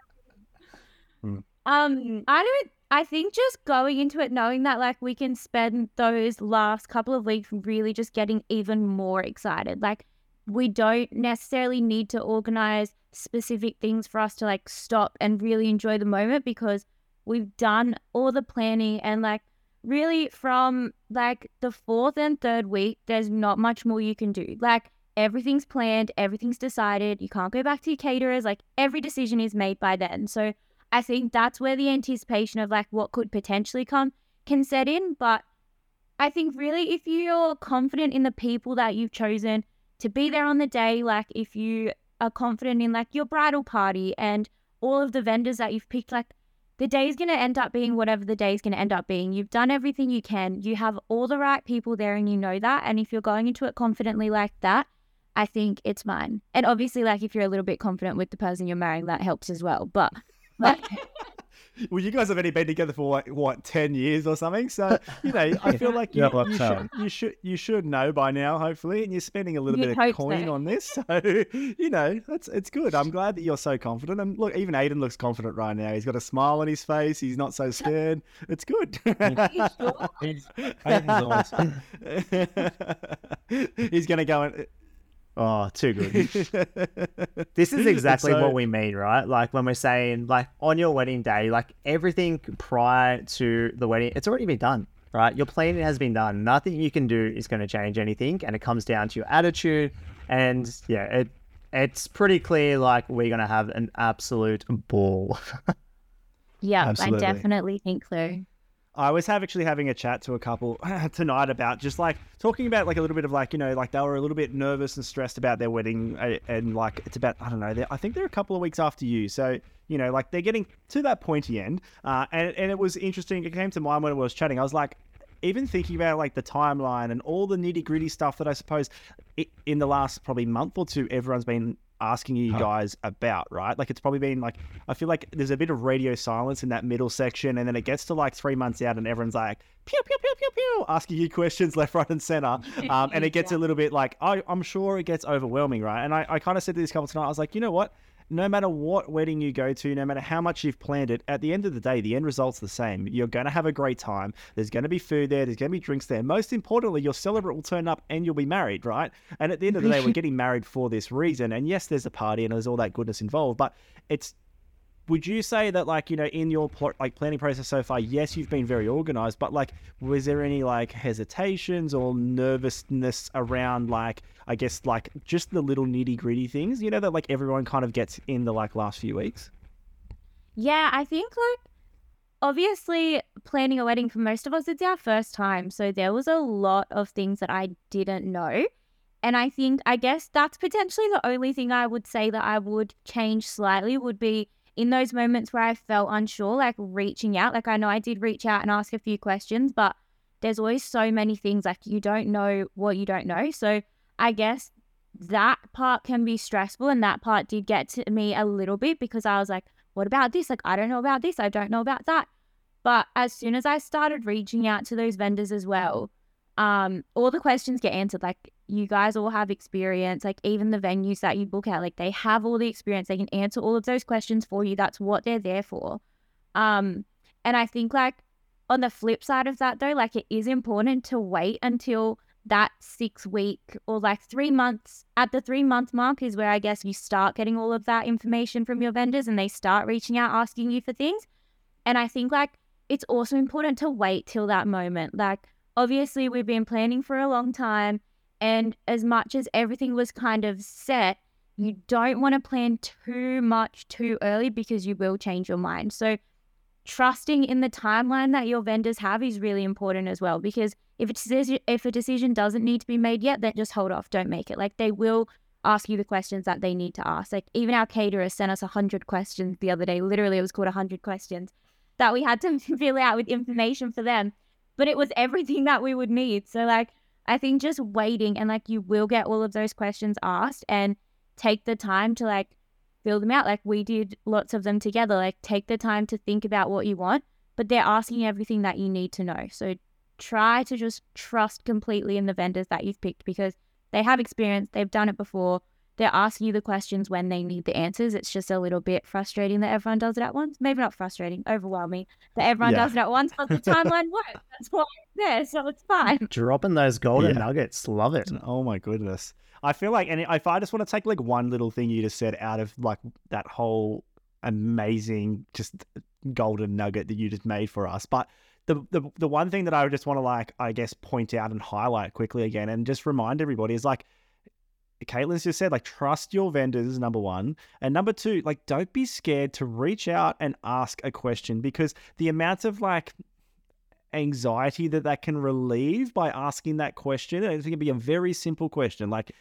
Hmm. Um, I don't. I think just going into it knowing that like we can spend those last couple of weeks really just getting even more excited. Like we don't necessarily need to organize specific things for us to like stop and really enjoy the moment because we've done all the planning and like really from like the fourth and third week there's not much more you can do. Like everything's planned, everything's decided. You can't go back to your caterers. Like every decision is made by then. So I think that's where the anticipation of like what could potentially come can set in. But I think really if you're confident in the people that you've chosen to be there on the day, like if you are confident in like your bridal party and all of the vendors that you've picked, like the day's going to end up being mm. whatever the day's going to end up being. You've done everything you can. You have all the right people there and you know that. And if you're going into it confidently like that, I think it's fine. And obviously, like if you're a little bit confident with the person you're marrying, that helps as well. But like, well, you guys have only been together for like what ten years or something. So you know, I feel like you, Yeah, well, you, should, you should you should know by now, hopefully, and you're spending a little You'd bit of coin so. on this. So you know, that's it's good. I'm glad that you're so confident. And look, even Aiden looks confident right now. He's got a smile on his face. He's not so scared. It's good. He's, Aiden's awesome. He's gonna go and. Oh, too good. This is exactly So- what we mean, right? Like when we're saying, like on your wedding day, like everything prior to the wedding, it's already been done, right? Your planning has been done. Nothing you can do is going to change anything, and it comes down to your attitude. And yeah, it it's pretty clear. Like we're gonna have an absolute ball. Yeah, I definitely think so. I was have actually having a chat to a couple tonight about just like talking about like a little bit of like you know like they were a little bit nervous and stressed about their wedding and like it's about I don't know I think they're a couple of weeks after you. So you know like they're getting to that pointy end uh, and and it was interesting. It came to mind when I was chatting. I was like even thinking about like the timeline and all the nitty gritty stuff that I suppose in the last probably month or two everyone's been asking you guys about, right? Like it's probably been like I feel like there's a bit of radio silence in that middle section, and then it gets to like three months out, and everyone's like pew pew pew pew pew, asking you questions left, right, and center, um, and it gets a little bit like I, I'm sure it gets overwhelming, right? And I, I kind of said to this couple tonight, I was like, you know what? No matter what wedding you go to, no matter how much you've planned it, at the end of the day, the end result's the same. You're going to have a great time. There's going to be food there. There's going to be drinks there. Most importantly, your celebrant will turn up and you'll be married, right? And at the end of the day, we're getting married for this reason. And yes, there's a party and there's all that goodness involved, but it's would you say that like you know in your pl- like planning process so far yes you've been very organized but like was there any like hesitations or nervousness around like i guess like just the little nitty gritty things you know that like everyone kind of gets in the like last few weeks Yeah, I think like obviously planning a wedding for most of us it's our first time, so there was a lot of things that I didn't know. And I think I guess that's potentially the only thing I would say that I would change slightly would be in those moments where I felt unsure, like reaching out. Like I know I did reach out and ask a few questions, but there's always so many things like you don't know what you don't know. So I guess that part can be stressful and that part did get to me a little bit because I was like, what about this? Like, I don't know about this. I don't know about that. But as soon as I started reaching out to those vendors as well, um, all the questions get answered. Like, you guys all have experience. Like, even the venues that you book at, like, they have all the experience. They can answer all of those questions for you. That's what they're there for. Um, and I think, like, on the flip side of that, though, like, it is important to wait until that six week or like three months at the three month mark is where I guess you start getting all of that information from your vendors and they start reaching out asking you for things. And I think like it's also important to wait till that moment. Like obviously we've been planning for a long time and as much as everything was kind of set, you don't want to plan too much too early because you will change your mind. So trusting in the timeline that your vendors have is really important as well because if it says if a decision doesn't need to be made yet then just hold off don't make it. Like they will ask you the questions that they need to ask. Like even our caterer sent us a 100 questions the other day literally it was called a 100 questions that we had to fill out with information for them but it was everything that we would need. So like i think just waiting and like you will get all of those questions asked and take the time to like fill them out. Like we did lots of them together like take the time to think about what you want but they're asking everything that you need to know. So try to just trust completely in the vendors that you've picked because they have experience they've done it before they're asking you the questions when they need the answers it's just a little bit frustrating that everyone does it at once maybe not frustrating overwhelming that everyone Yeah. does it at once but the timeline works that's why it's there so it's fine Dropping those golden Yeah. nuggets, love it. Oh my goodness. I feel like, and if I just want to take like one little thing you just said out of like that whole amazing, just golden nugget that you just made for us, but the, the the one thing that I would just want to like, I guess, point out and highlight quickly again, and just remind everybody is like, Kaitlyn's just said, like, trust your vendors, number one. And number two, like, don't be scared to reach out and ask a question because the amount of like anxiety that that can relieve by asking that question, and it can be a very simple question. Like,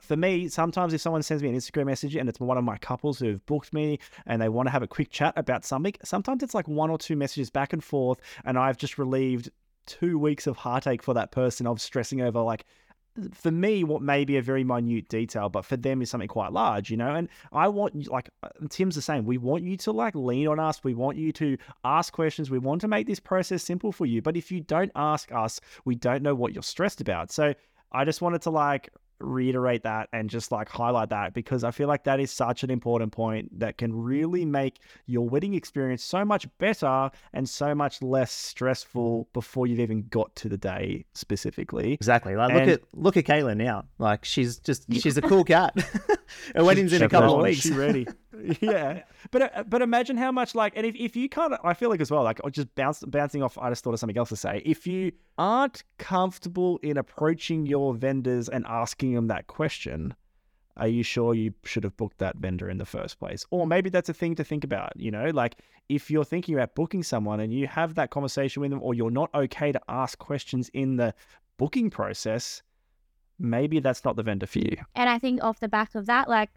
for me, sometimes if someone sends me an Instagram message and it's one of my couples who have booked me and they want to have a quick chat about something, sometimes it's like one or two messages back and forth, and I've just relieved two weeks of heartache for that person of stressing over like for me what may be a very minute detail but for them is something quite large you know and i want like uh, tim's the same. We want you to like lean on us. We want you to ask questions. We want to make this process simple for you. But if you don't ask us we don't know what you're stressed about. So i just wanted to like reiterate that and just like highlight that because I feel like that is such an important point that can really make your wedding experience so much better and so much less stressful before you've even got to the day specifically. Exactly. Like And- look at look at Kayla now. Like she's just she's a cool cat. Her wedding's in a couple of weeks. She ready. yeah. But uh, but imagine how much like and if, if you can't I feel like as well, like just bounce bouncing off I just thought of something else to say. If you aren't comfortable in approaching your vendors and asking them that question, are you sure you should have booked that vendor in the first place? Or maybe that's a thing to think about, you know, like if you're thinking about booking someone and you have that conversation with them or you're not okay to ask questions in the booking process, maybe that's not the vendor for you. And I think off the back of that, like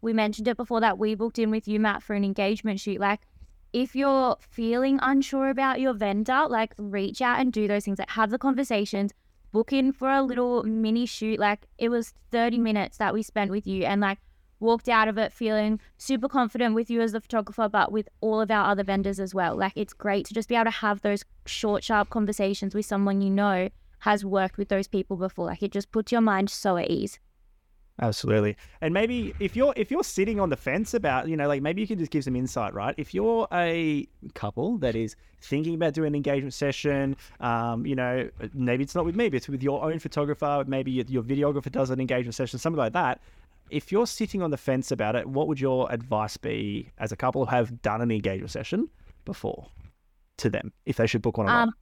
we mentioned it before that we booked in with you, Matt, for an engagement shoot. Like if you're feeling unsure about your vendor, like reach out and do those things. Like have the conversations, book in for a little mini shoot. Like it was 30 minutes that we spent with you and like walked out of it feeling super confident with you as the photographer, but with all of our other vendors as well. Like it's great to just be able to have those short, sharp conversations with someone you know has worked with those people before. Like it just puts your mind so at ease. Absolutely. And maybe if you're if you're sitting on the fence about, you know, like maybe you can just give some insight, right? If you're a couple that is thinking about doing an engagement session, um, you know, maybe it's not with me, but it's with your own photographer, maybe your, your videographer does an engagement session, something like that. If you're sitting on the fence about it, what would your advice be as a couple who have done an engagement session before to them if they should book one? Um,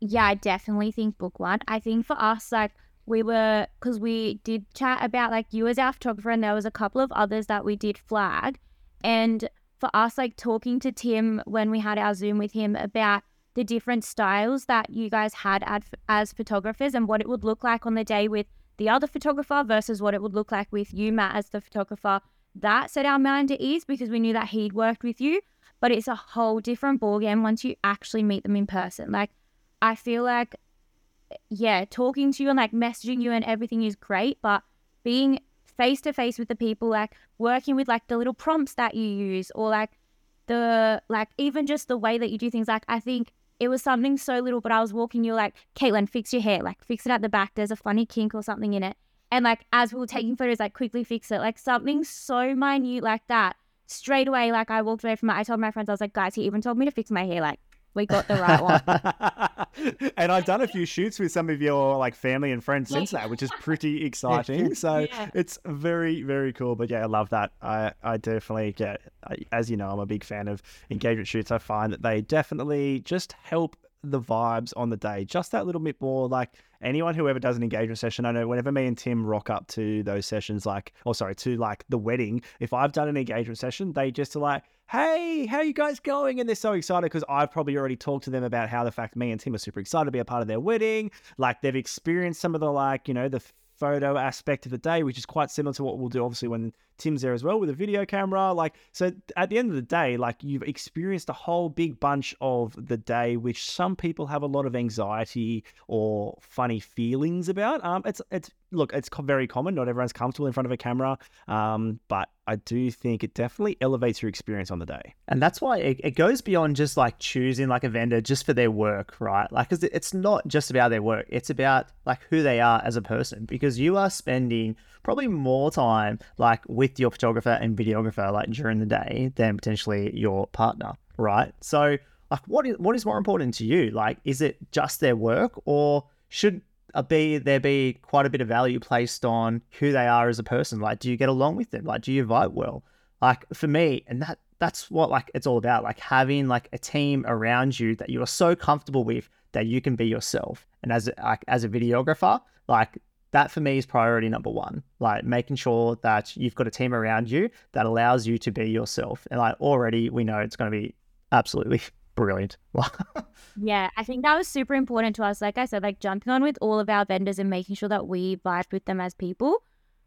yeah, I definitely think book one. I think for us, like we were, because we did chat about like you as our photographer, and there was a couple of others that we did flag. And for us, like talking to Tim when we had our Zoom with him about the different styles that you guys had ad, as photographers and what it would look like on the day with the other photographer versus what it would look like with you, Matt, as the photographer. That set our mind at ease because we knew that he'd worked with you. But it's a whole different ballgame once you actually meet them in person. Like, I feel like, yeah, talking to you and like messaging you and everything is great, but being face to face with the people, like working with like the little prompts that you use or like the, like even just the way that you do things, like I think it was something so little, but I was walking, you're like, Kaitlyn, fix your hair, like fix it at the back. There's a funny kink or something in it. And like as we were taking mm-hmm. photos, like quickly fix it, like something so minute like that. Straight away, like I walked away from it. I told my friends, I was like, guys, he even told me to fix my hair. Like we got the right one. and I've done a few shoots with some of your like family and friends since that, which is pretty exciting. So Yeah. it's very, very cool. But yeah, I love that. I, I definitely get, I, as you know, I'm a big fan of engagement shoots. I find that they definitely just help the vibes on the day just that little bit more. Like anyone who ever does an engagement session, I know whenever me and Tim rock up to those sessions, like, oh, sorry, to like the wedding, if I've done an engagement session, they just are like, hey, how you guys going? And they're so excited because I've probably already talked to them about how the fact me and Tim are super excited to be a part of their wedding. Like they've experienced some of the like, you know, the photo aspect of the day, which is quite similar to what we'll do obviously when Tim's there as well with a video camera. Like, so at the end of the day, like you've experienced a whole big bunch of the day, which some people have a lot of anxiety or funny feelings about. Um, it's it's look, it's very common. Not everyone's comfortable in front of a camera. Um, but I do think it definitely elevates your experience on the day. And that's why it, it goes beyond just like choosing like a vendor just for their work, right? Like, it's not just about their work, it's about like who they are as a person because you are spending probably more time like with your photographer and videographer like during the day than potentially your partner, right? So, like, what is what is more important to you? Like, is it just their work or should be there be quite a bit of value placed on who they are as a person? Like, do you get along with them? Like, do you vibe well? Like for me, and that that's what like it's all about. Like having like a team around you that you are so comfortable with that you can be yourself. And as a, like as a videographer, like that for me is priority number one. Like making sure that you've got a team around you that allows you to be yourself. And like already we know it's going to be absolutely brilliant. Yeah, I think that was super important to us. Like I said, like jumping on with all of our vendors and making sure that we vibed with them as people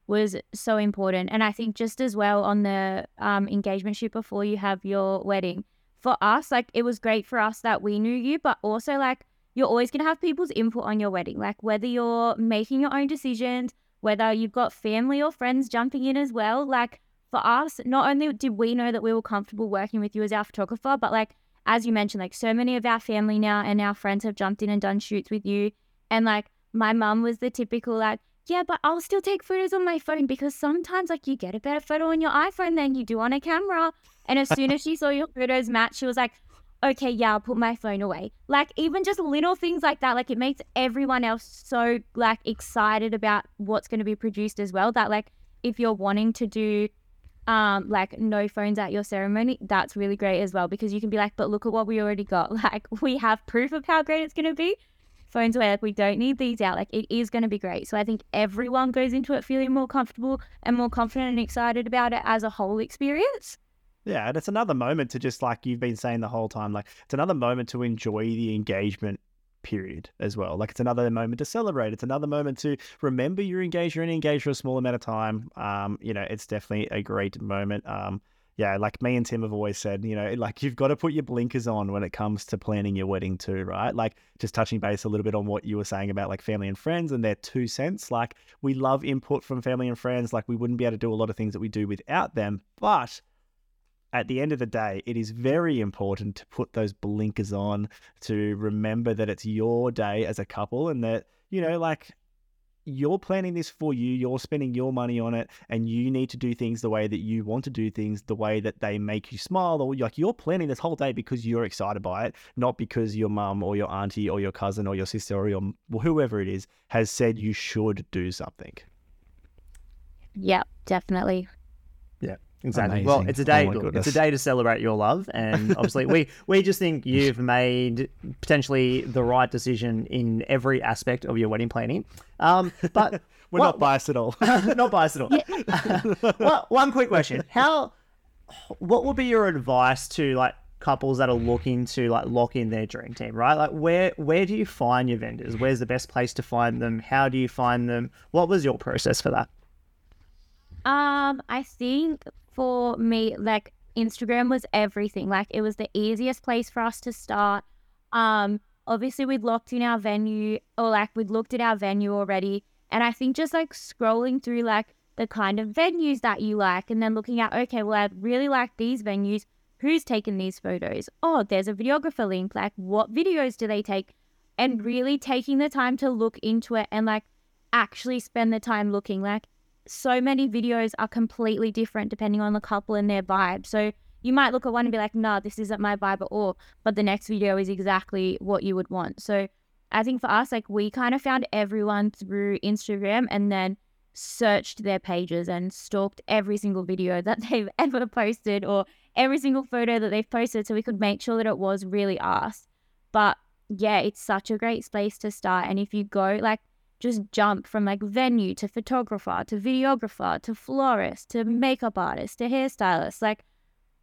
was so important. And I think just as well on the um, engagement shoot before you have your wedding, for us, like it was great for us that we knew you, but also like you're always going to have people's input on your wedding. Like whether you're making your own decisions, whether you've got family or friends jumping in as well. Like for us, not only did we know that we were comfortable working with you as our photographer, but like as you mentioned, like so many of our family now and our friends have jumped in and done shoots with you. And like my mum was the typical like, yeah, but I'll still take photos on my phone because sometimes like you get a better photo on your iPhone than you do on a camera. And as soon as she saw your photos match, she was like, okay, yeah, I'll put my phone away. Like even just little things like that, like it makes everyone else so like excited about what's going to be produced as well. That like if you're wanting to do um like no phones at your ceremony, that's really great as well because you can be like, but look at what we already got. Like we have proof of how great it's going to be. Phones away, like we don't need these out. Like it is going to be great. So I think everyone goes into it feeling more comfortable and more confident and excited about it as a whole experience. Yeah, and it's another moment to just like you've been saying the whole time, like it's another moment to enjoy the engagement period as well. Like it's another moment to celebrate. It's another moment to remember you're engaged. You're only engaged for a small amount of time. Um, you know, it's definitely a great moment. Um, yeah, like me and Tim have always said, you know, like you've got to put your blinkers on when it comes to planning your wedding too, right? Like just touching base a little bit on what you were saying about like family and friends and their two cents. Like we love input from family and friends. Like we wouldn't be able to do a lot of things that we do without them, but at the end of the day, it is very important to put those blinkers on to remember that it's your day as a couple and that, you know, like you're planning this for you, you're spending your money on it, and you need to do things the way that you want to do things, the way that they make you smile, or like you're planning this whole day because you're excited by it, not because your mum or your auntie or your cousin or your sister or your whoever it is has said you should do something. Yep, definitely. Yeah. Exactly. Well, it's a Oh day. my look, it's a day to celebrate your love, and obviously, we we just think you've made potentially the right decision in every aspect of your wedding planning. Um, but We're what- not biased at all. not biased at all. One- one quick question: How? What would be your advice to like couples that are looking to like lock in their dream team? Right? Like, where where do you find your vendors? Where's the best place to find them? How do you find them? What was your process for that? Um, I think for me, like Instagram was everything. Like it was the easiest place for us to start. Um, obviously we'd locked in our venue or like we'd looked at our venue already. And I think just like scrolling through like the kind of venues that you like and then looking at, okay, well, I really like these venues. Who's taken these photos? Oh, there's a videographer link. Like, what videos do they take? And really taking the time to look into it and like actually spend the time looking. Like, so many videos are completely different depending on the couple and their vibe. So you might look at one and be like, nah, this isn't my vibe at all. But the next video is exactly what you would want. So I think for us, like we kind of found everyone through Instagram and then searched their pages and stalked every single video that they've ever posted or every single photo that they've posted so we could make sure that it was really us. But yeah, it's such a great space to start. And if you go like just jump from like venue to photographer to videographer to florist to makeup artist to hairstylist, like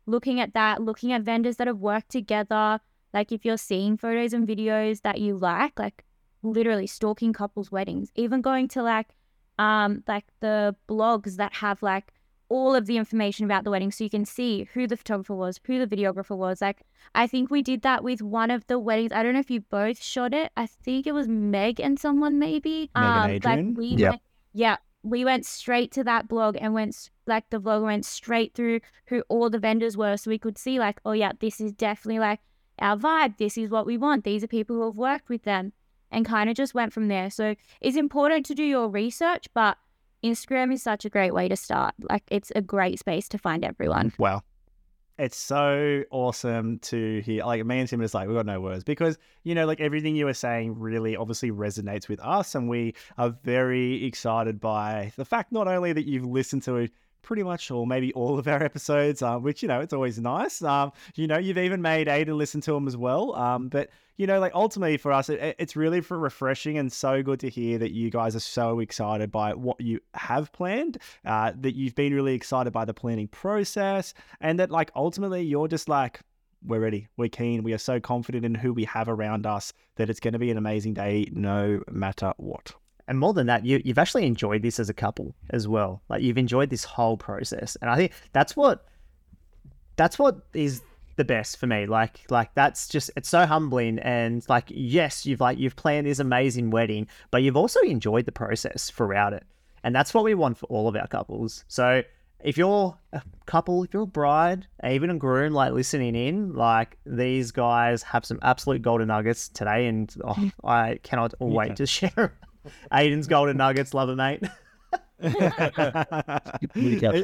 looking at that, looking at vendors that have worked together, like if you're seeing photos and videos that you like, like literally stalking couples' weddings, even going to like um like the blogs that have like all of the information about the wedding so you can see who the photographer was, who the videographer was. Like I think we did that with one of the weddings. I don't know if you both shot it. I think it was Meg and someone maybe. Meg and um Adrian? like we Yep. went, yeah, we went straight to that blog and went like the vlog went straight through who all the vendors were so we could see like, oh yeah, this is definitely like our vibe. This is what we want. These are people who have worked with them and kind of just went from there. So it's important to do your research, but Instagram is such a great way to start. Like it's a great space to find everyone. Wow. It's so awesome to hear. Like me and Tim is like, we've got no words because, you know, like everything you were saying really obviously resonates with us. And we are very excited by the fact not only that you've listened to pretty much or maybe all of our episodes, uh, which, you know, it's always nice. Um, you know, you've even made Aiden listen to them as well. Um, but, you know, like ultimately for us, it, it's really for refreshing and so good to hear that you guys are so excited by what you have planned, uh, that you've been really excited by the planning process, and that like ultimately you're just like, we're ready, we're keen, we are so confident in who we have around us that it's going to be an amazing day no matter what. And more than that, you, you've actually enjoyed this as a couple as well. Like you've enjoyed this whole process, and I think that's what that's what is the best for me. Like like that's just it's so humbling and like yes, you've like you've planned this amazing wedding, but you've also enjoyed the process throughout it. And that's what we want for all of our couples. So if you're a couple, if you're a bride, even a groom, like listening in, like these guys have some absolute golden nuggets today, and oh, I cannot wait to share Aiden's golden nuggets. Love it, mate. It-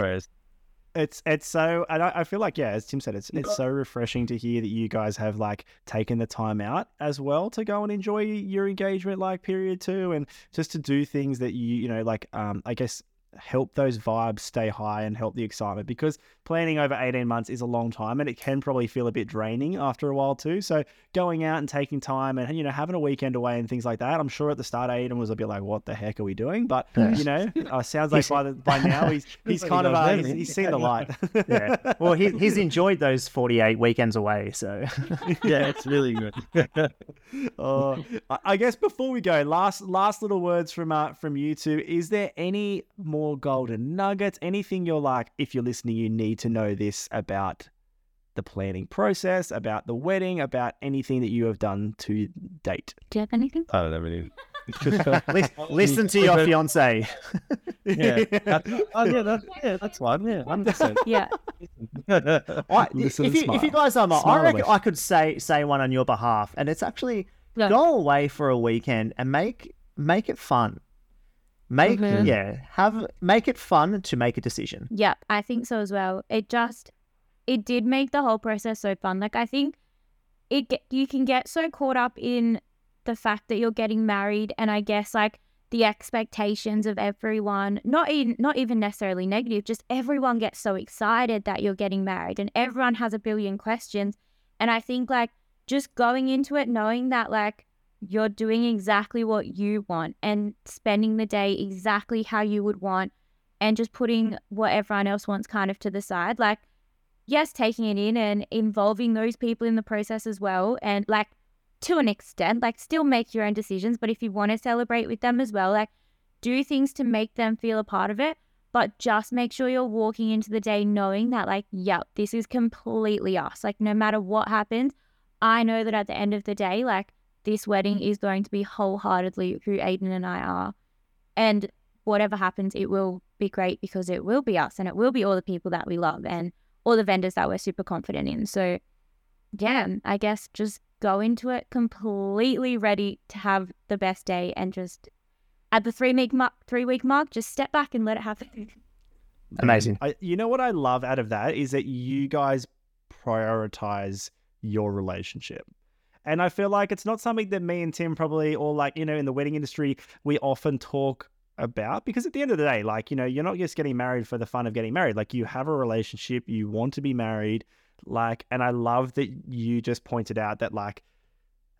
it's it's so and I, I feel like yeah as tim said it's it's so refreshing to hear that you guys have like taken the time out as well to go and enjoy your engagement like period too and just to do things that you you know like um i guess help those vibes stay high and help the excitement because planning over 18 months is a long time and it can probably feel a bit draining after a while too so going out and taking time and you know having a weekend away and things like that i'm sure at the start aiden was a bit like what the heck are we doing but you know uh, sounds like by the, by now he's he's kind of uh, he's, he's seen the light yeah. Well, he, he's enjoyed those 48 weekends away. So yeah, it's really good. oh, I- I guess before we go, last last little words from uh, from you two. Is there any more golden nuggets? Anything you're like, if you're listening, you need to know this about the planning process, about the wedding, about anything that you have done to date. Do you have anything? I don't have really. lis- listen to your fiance. Yeah, that's, oh, yeah, that's, yeah, that's one. Yeah, hundred percent. Yeah. I, Listen if, you, if you guys are, I Smile reckon with. I could say say one on your behalf, and it's actually Yeah. go away for a weekend and make make it fun. Make Mhm. yeah, have make it fun to make a decision. Yeah, I think so as well. It just it did make the whole process so fun. Like I think it get, you can get so caught up in the fact that you're getting married and I guess like the expectations of everyone, not even not even necessarily negative, just everyone gets so excited that you're getting married and everyone has a billion questions. And I think like just going into it knowing that like you're doing exactly what you want and spending the day exactly how you would want and just putting mm. what everyone else wants kind of to the side. Like, yes, taking it in and involving those people in the process as well. And like, to an extent, like, still make your own decisions. But if you want to celebrate with them as well, like, do things to mm. make them feel a part of it. But just make sure you're walking into the day knowing that, like, yep, this is completely us. Like, no matter what happens, I know that at the end of the day, like, this wedding is going to be wholeheartedly who Aiden and I are. And whatever happens, it will be great because it will be us and it will be all the people that we love and all the vendors that we're super confident in. So, yeah, I guess just go into it completely ready to have the best day and just at the three week mark, three week mark, just step back and let it happen. Amazing. I, you know what I love out of that is that you guys prioritize your relationship. And I feel like it's not something that me and Tim probably, or like, you know, in the wedding industry, we often talk about because at the end of the day, like, you know, you're not just getting married for the fun of getting married. Like, you have a relationship, you want to be married. Like, and I love that you just pointed out that, like,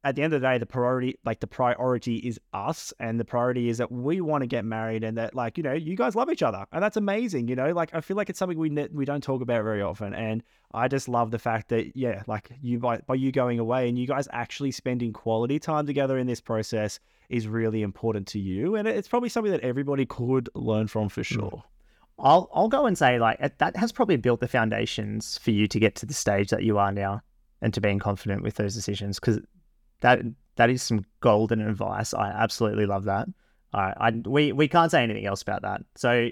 at the end of the day, the priority, like the priority is us, and the priority is that we want to get married, and that, like, you know, you guys love each other, and that's amazing. You know, like I feel like it's something we ne- we don't talk about very often, and I just love the fact that, yeah, like you by by you going away and you guys actually spending quality time together in this process is really important to you, and it's probably something that everybody could learn from for hmm. sure. I'll I'll go and say like that has probably built the foundations for you to get to the stage that you are now and to being confident with those decisions because that that is some golden advice. I absolutely love that. I, I we we can't say anything else about that. So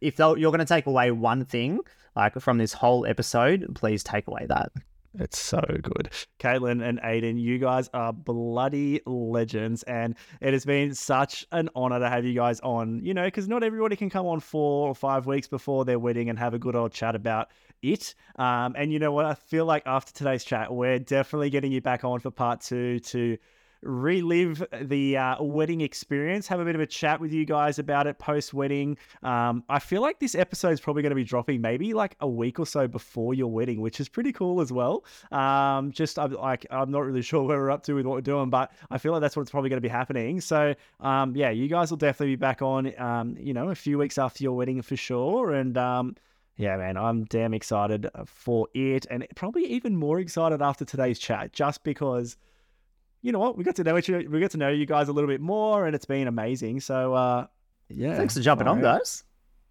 if you're going to take away one thing like from this whole episode, please take away that. It's so good. Kaitlyn and Aiden, you guys are bloody legends. And it has been such an honor to have you guys on, you know, because not everybody can come on four or five weeks before their wedding and have a good old chat about it. Um, and you know what? I feel like after today's chat, we're definitely getting you back on for part two to relive the uh, wedding experience, have a bit of a chat with you guys about it post wedding. Um, I feel like this episode is probably going to be dropping maybe like a week or so before your wedding, which is pretty cool as well. Um, just I'm like I'm not really sure where we're up to with what we're doing, but I feel like that's what's probably going to be happening. So um, yeah, you guys will definitely be back on, um, you know, a few weeks after your wedding for sure, and um, yeah, man, I'm damn excited for it, and probably even more excited after today's chat, just because you know what, we got to know each other, we got to know you guys a little bit more, and it's been amazing. So, uh, yeah, Thanks for jumping on, guys.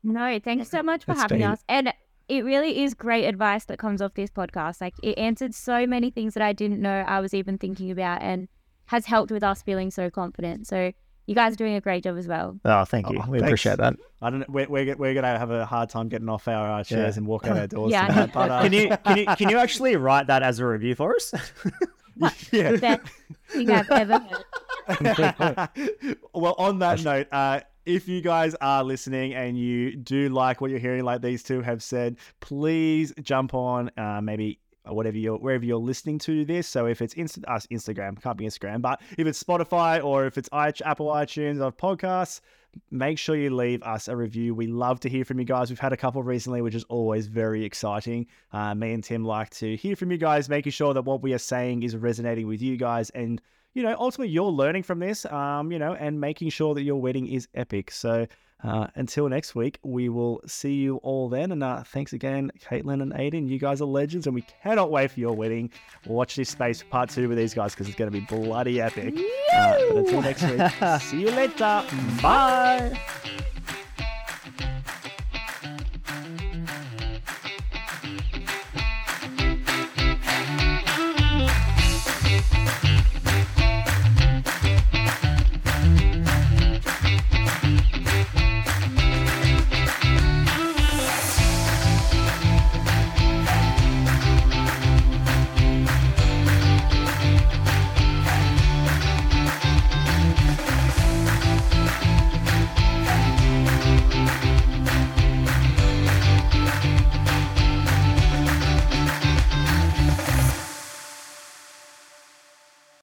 No, thanks so much for It's having been- us. And it really is great advice that comes off this podcast. Like it answered so many things that I didn't know I was even thinking about and has helped with us feeling so confident. So you guys are doing a great job as well. Oh, thank you. Oh, we thanks. appreciate that. I don't know. We're, we're, we're going to have a hard time getting off our uh, chairs Yeah. and walk out our doors. Yeah, tonight, but, uh, Can you can you can you actually write that as a review for us? yeah. Best thing I've ever heard. well, on that note, uh, if you guys are listening and you do like what you're hearing, like these two have said, please jump on uh, maybe whatever you're wherever you're listening to this. So if it's Insta- uh, Instagram, can't be Instagram, but if it's Spotify or if it's Apple iTunes or podcasts, make sure you leave us a review. We love to hear from you guys. We've had a couple recently, which is always very exciting. Uh, me and Tim like to hear from you guys, making sure that what we are saying is resonating with you guys and you know, ultimately you're learning from this, um, you know, and making sure that your wedding is epic. So uh, until next week, we will see you all then. And uh, thanks again, Kaitlyn and Aiden. You guys are legends, and we cannot wait for your wedding. Watch this space part two with these guys because it's going to be bloody epic. Uh, but until next week, see you later. Bye.